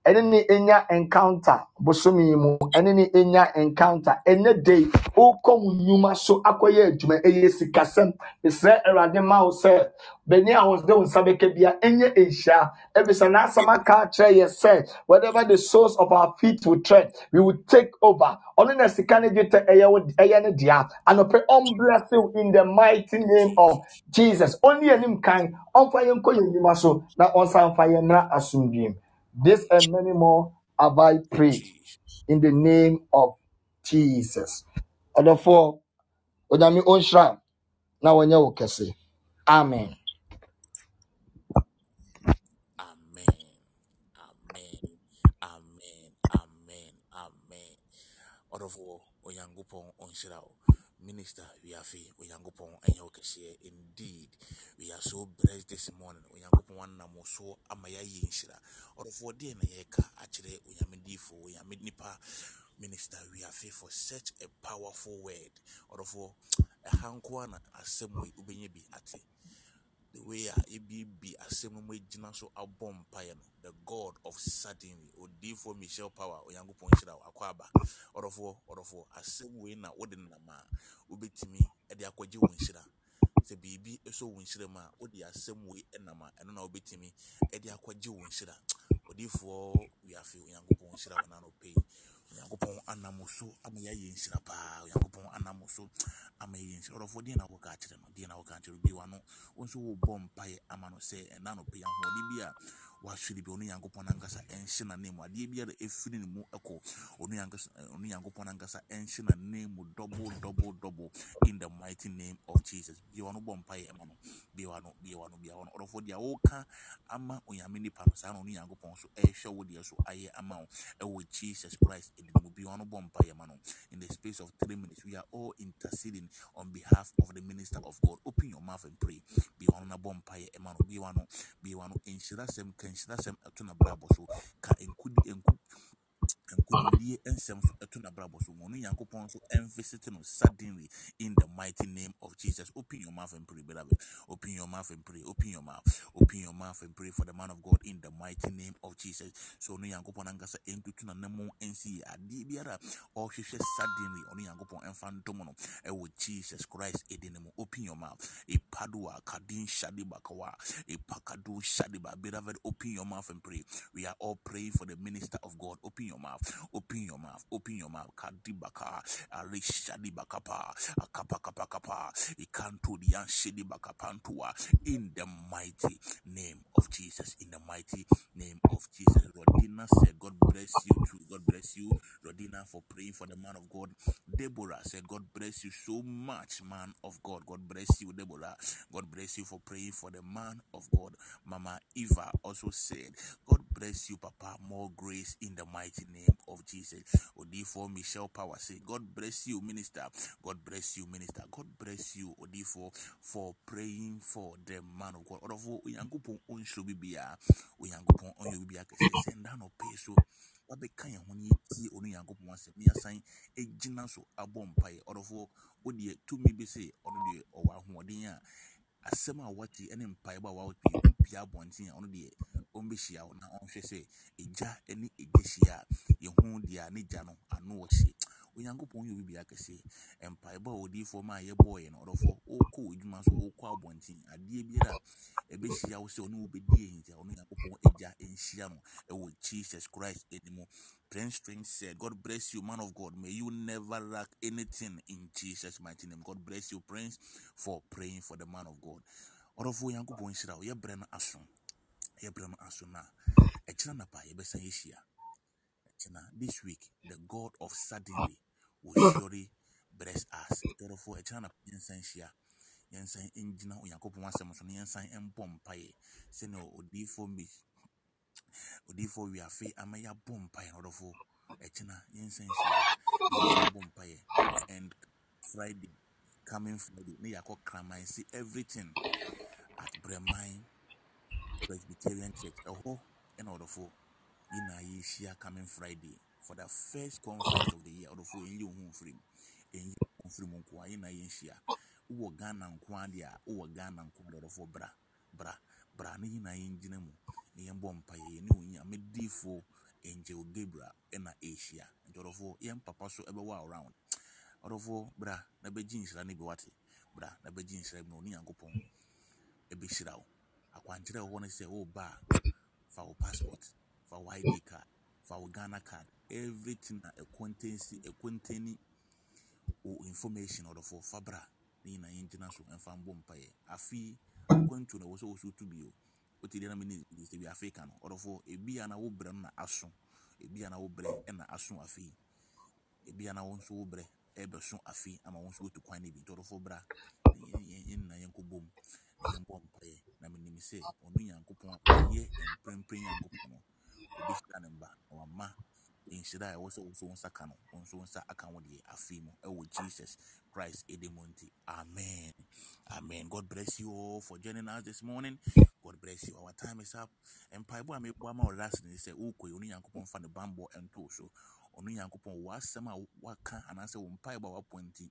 ɛne ne ɛnya encounter bosome yi mu. Ɛne ne ɛnya encounter. Ɛnɛ de wokɔ wo nnwuma so akɔyɛ adwuma. Ɛyɛ sikasɛm. Yɛsrɛ awurade ma wo sɛ bɛni a wɔde wo nsa bɛka bia ɛnyɛ nhyira. Ɛfisɛ n'asɛm aka akyerɛ yɛ sɛ whatever the soles of our feet will tread we will take over. Ɔno na sika ne dwetɛ ɛyɛ wo ɛyɛ ne dea. Anɔpɛ ɔmbless you in the mighty name of jesus. Ɔne anim kan. Ɔmfa yɛn nkɔ yɛn nnwuma so. Na ɔnsan fa yɛn mmra asomdwem this and many more have I prayed in the name of Jesus. Ɔdɔfoɔ, onyame ɔnhyira na wɔnyɛ wo kɛse. Amen. Amen. Amen. Amen. Amen. Amen. Ɔdɔfoɔ Onyankopɔn ɔnhyira wo. Minister Wiafe Onyankopɔn ɛnyɛ wo kɛseɛ. Indeed, we are so blessed this morning. Onyankopɔn wanam wo so ama yɛayɛ nhyira. Ɔdɔfoɔ deɛ na yɛka akyerɛ Onyame difo, Onyame nipa Minister Wiafe for such a powerful word. Ɔdɔfoɔ ɛha nko ara na asɛm wei wobɛnya bi ate. The way a ebibi asɛm no mu gyina so abɔ mpaeɛ no. The god of suddenly odiifoɔ michelle power onyankopɔn hyira wo akɔ aba. Ɔdɔfoɔ ɔdɔfoɔ asɛm wei na wode nam a wobɛtumi de akɔgye wo nhyira. Sɛ biribi ɛsɔ wo nhyira mu a wode asɛm wei nam a ɛno na wobɛtumi de akɔgye wo nhyira. Odiifoɔ wiafe onyankopɔn hyira wo na nɔpɛ yi onyankopɔn anam so ama yɛayɛ nhyira paa. Onyankopɔn anam so ama yɛyɛ nhyira. Ɔdɔfoɔ deɛ na woka kyerɛ no deɛ na woka kyerɛ no bi wano wo nso wobɔ mpaeɛ ama no sɛ ɛna nɔpɛ yi ahoɔden bi a wahwere bi ɔno nyankopɔn ankasa ɛnhyɛ n'anim adeɛ biara ɛfiri ne mu ɛkɔ ɔno nyankopɔn ankasa ɛnhyɛ n'anim mu. Double double double in the mighty name of jesus. Bia wɔn bɔ mpaeɛ ɛma no. Bia wɔn bia wɔn bia wɔn ɔdɔfoɔ deɛ wɔka ama onyame nipa no. Saa na ɔno nyankopɔn so ɛrehwɛ wo deɛ so ayɛ ama wo. Ɛwɔ jesus christ ɛdi mu bia wɔn bɔ mpaeɛ ma no. In the space of three minutes we are all interceding on behalf of the minister of god. Open your mouth and pray. Bia wɔn na bɔ mpaeɛ ɛma no. Bia wɔn bia wɔn nhyirasɛm ka nhyirasɛm ɛto na brabɔ so ka nkudi nku suddenly in the mighty name of jesus. Open your mouth and pray beloved. Open your mouth and pray. Open your mouth. Open your mouth and pray for the man of god in the mighty name of jesus. So suddenly. Jesus christ open your mouth. Kadin shadi bakawa. Ipakadu shadi ba. Beloved open your mouth and pray. We are all praying for the minister of god. Open your mouth Open your mouth. Open your mouth. Kadibaka. Arishadi bakapa. Akapa kapa kapa. Ikanto dianshidi bakapantua. In the mighty name of Jesus. In the mighty name of Jesus. Rodina said, God bless you too. God bless you, Rodina, for praying for the man of God. Deborah said, God bless you so much, man of God. God bless you, Deborah. God bless you for praying for the man of God. Mama Eva also said, God bless you, Papa. More grace in the mighty name of Jesus. Odifo Michelle Power say, God bless you, Minister. God bless you, Minister. God bless you, Odifo, for praying for the man of God. Odofo, Uyankupon Unsho Bibia, Uyankupon Onyo Bibia, send down or pay so. wabɛka yɛn ho ne yɛtie ɔno nyankopɔn asɛm ne yɛsan gyina so abɔ mpaeɛ ɔdɔfoɔ wodeɛ tumi bi se ɔno deɛ ɔwɔ ahoɔden a asɛm a wate ne mpaebɔ a wawate pia abɔnten a ɔno deɛ ɔmbɛhyia na ɔnhwɛ sɛ ɛgya ne ɛgya hyia a yɛhu deɛ ne gya no ano wɔ hye onyankopɔn yɛ obi akɛse mpaebɔ a odiyifoɔ ma a yɛbɔɔyɛ no ɔdɔfoɔ wokɔ w'adwuma so wokɔ abɔnten. Adeɛ biara a ɛbɛhyia wo sɛ ɔne wobɛdi ɛnti a ɔno nyankopɔn agya nhyia no ɛwɔ jesus christ anim. Prince String said, God bless you, man of God. May you never lack anything in Jesus' mighty name. God bless you, Prince, for praying for the man of God. Ɔdɔfoɔ Nyankopɔn nhyira wo. Yɛbrɛ no aso. Yɛbrɛ no aso no a ɛkyerɛ napa yɛbɛsan yɛhyia this week the God of suddenly will surely bless us. Therefore ɛkyena napa yɛnsan hyia yɛnsan ngyina onyankopɔn asɛm so no yɛnsan mbɔ mpaeɛ sɛnea odiyifoɔ mi odiyifoɔ wiafe ama yɛabɔ mpaeɛ no ɔdɔfoɔ ɛkyena yɛnsan hyia yɛnsan bɔ mpaeɛ and friday coming friday ne yɛakɔ kraman see everything at breman presbyterian church. Ɛhɔ ɛna ɔdɔfoɔ yɛna yɛhyia coming friday for the first conference of the year. Ɔdɔfoɔ ɛnyɛ wo ho mfiri mu ɛnyɛ wo ho mfiri mu nko a yɛna yɛnhyia. Wowɔ ghana nko a deɛ wowɔ ghana nko a deɛ. Ɔdɔfoɔ bra bra bra ne yɛna yɛngyina mu na yɛmbɔ mpaeɛ. Yɛne wo nyame diifoɔ angel gabriel ɛna ɛhyia nti ɔdɔfoɔ yɛn papa so ɛbɛwɔ around. Ɔdɔfoɔ bra na bɛgye nhyira no bi wate bra na bɛgye nhyira bi na ɔne nyankopɔn ɛbɛhyira wo. Akwankyerɛ a ɛwɔ no sɛ woba a fa wo passport. Wo id card fa ghana card everything a ɛkɔntensi ɛkɔnteni wo information ɔdɔfoɔ fa bra ne nyinaa yɛngyina so ɛmfa mbɔ mpaeɛ afei akwantuo no ɛwɔ wɔ so wotu bio wote deɛ na mene sɛ bi afei ka no ɔdɔfoɔ ebia na wobrɛ no na aso ebia na wobrɛ ɛna aso afei ebia na wo nso wobrɛ ɛbɛso afei ama wo nso wotu kwan no bi nti ɔdɔfoɔ bra yɛnna yɛnkɔbɔ mu na yɛmbɔ mpaeɛ na menim sɛ ɔno nyankopɔn a ɔyɛ mprɛmprɛ nyankopɔn ɔbɛhyira ne mba na wama nhyira a ɛwɔ sɛ wo nso wo nsa ka no wo nso wo nsa aka wo deɛ afei mu ɛwɔ jesus christ mu nti. Amen. Amen. God bless you all for joining us this morning. God bless you. Our time is up. Mpaebɔ a mebɔ ama wo last ne sɛ wokɔi ɔno nyankopɔn fa ne bambɔ ɛntoo so. Ɔno nyankopɔn w'asɛm a waka anaasɛ wo mpaebɔ a wapɔ nti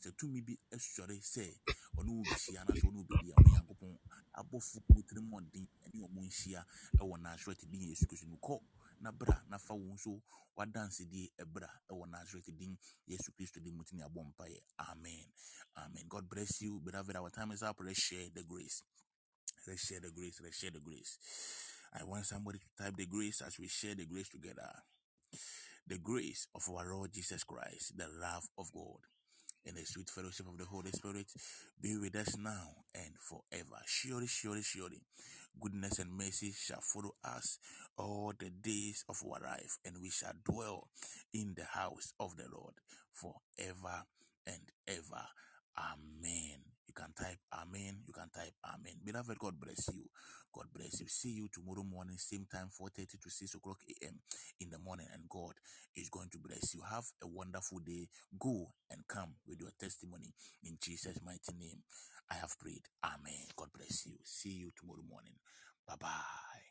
sɛ tumi bi asɔre sɛ wo bɛhyia anaasɛ wo bɛdi a ɔno nyankopɔn abɔfo mu tiri mmɔden ne ɔmo nhyia ɛwɔ nasaret din yesu kristo mu. Kɔ na bra na fa wo nso wadansedie ɛbra ɛwɔ nasaret din yesu kristo din mu ti ne abɔ mpaeɛ. Amen. Amen. God bless you beloved. Our time is up. Let's share the grace. Let's share the grace. Let's share the grace. I want somebody to type the grace as we share the grace together. The grace of our lord jesus christ the love of god and the sweet fellowship of the Holy Spirit be with us now and forever. Surely, surely, surely, goodness and mercy shall follow us all the days of our life, and we shall dwell in the house of the Lord forever and ever. Amen. You can type Amen. You can type Amen. Beloved, God bless you. God bless you. See you tomorrow morning, same time, 4:30 to 6 o'clock a.m. in the morning, and God is going to bless you. Have a wonderful day. Go and come with your testimony in Jesus' mighty name. I have prayed. Amen. God bless you. See you tomorrow morning. Bye bye.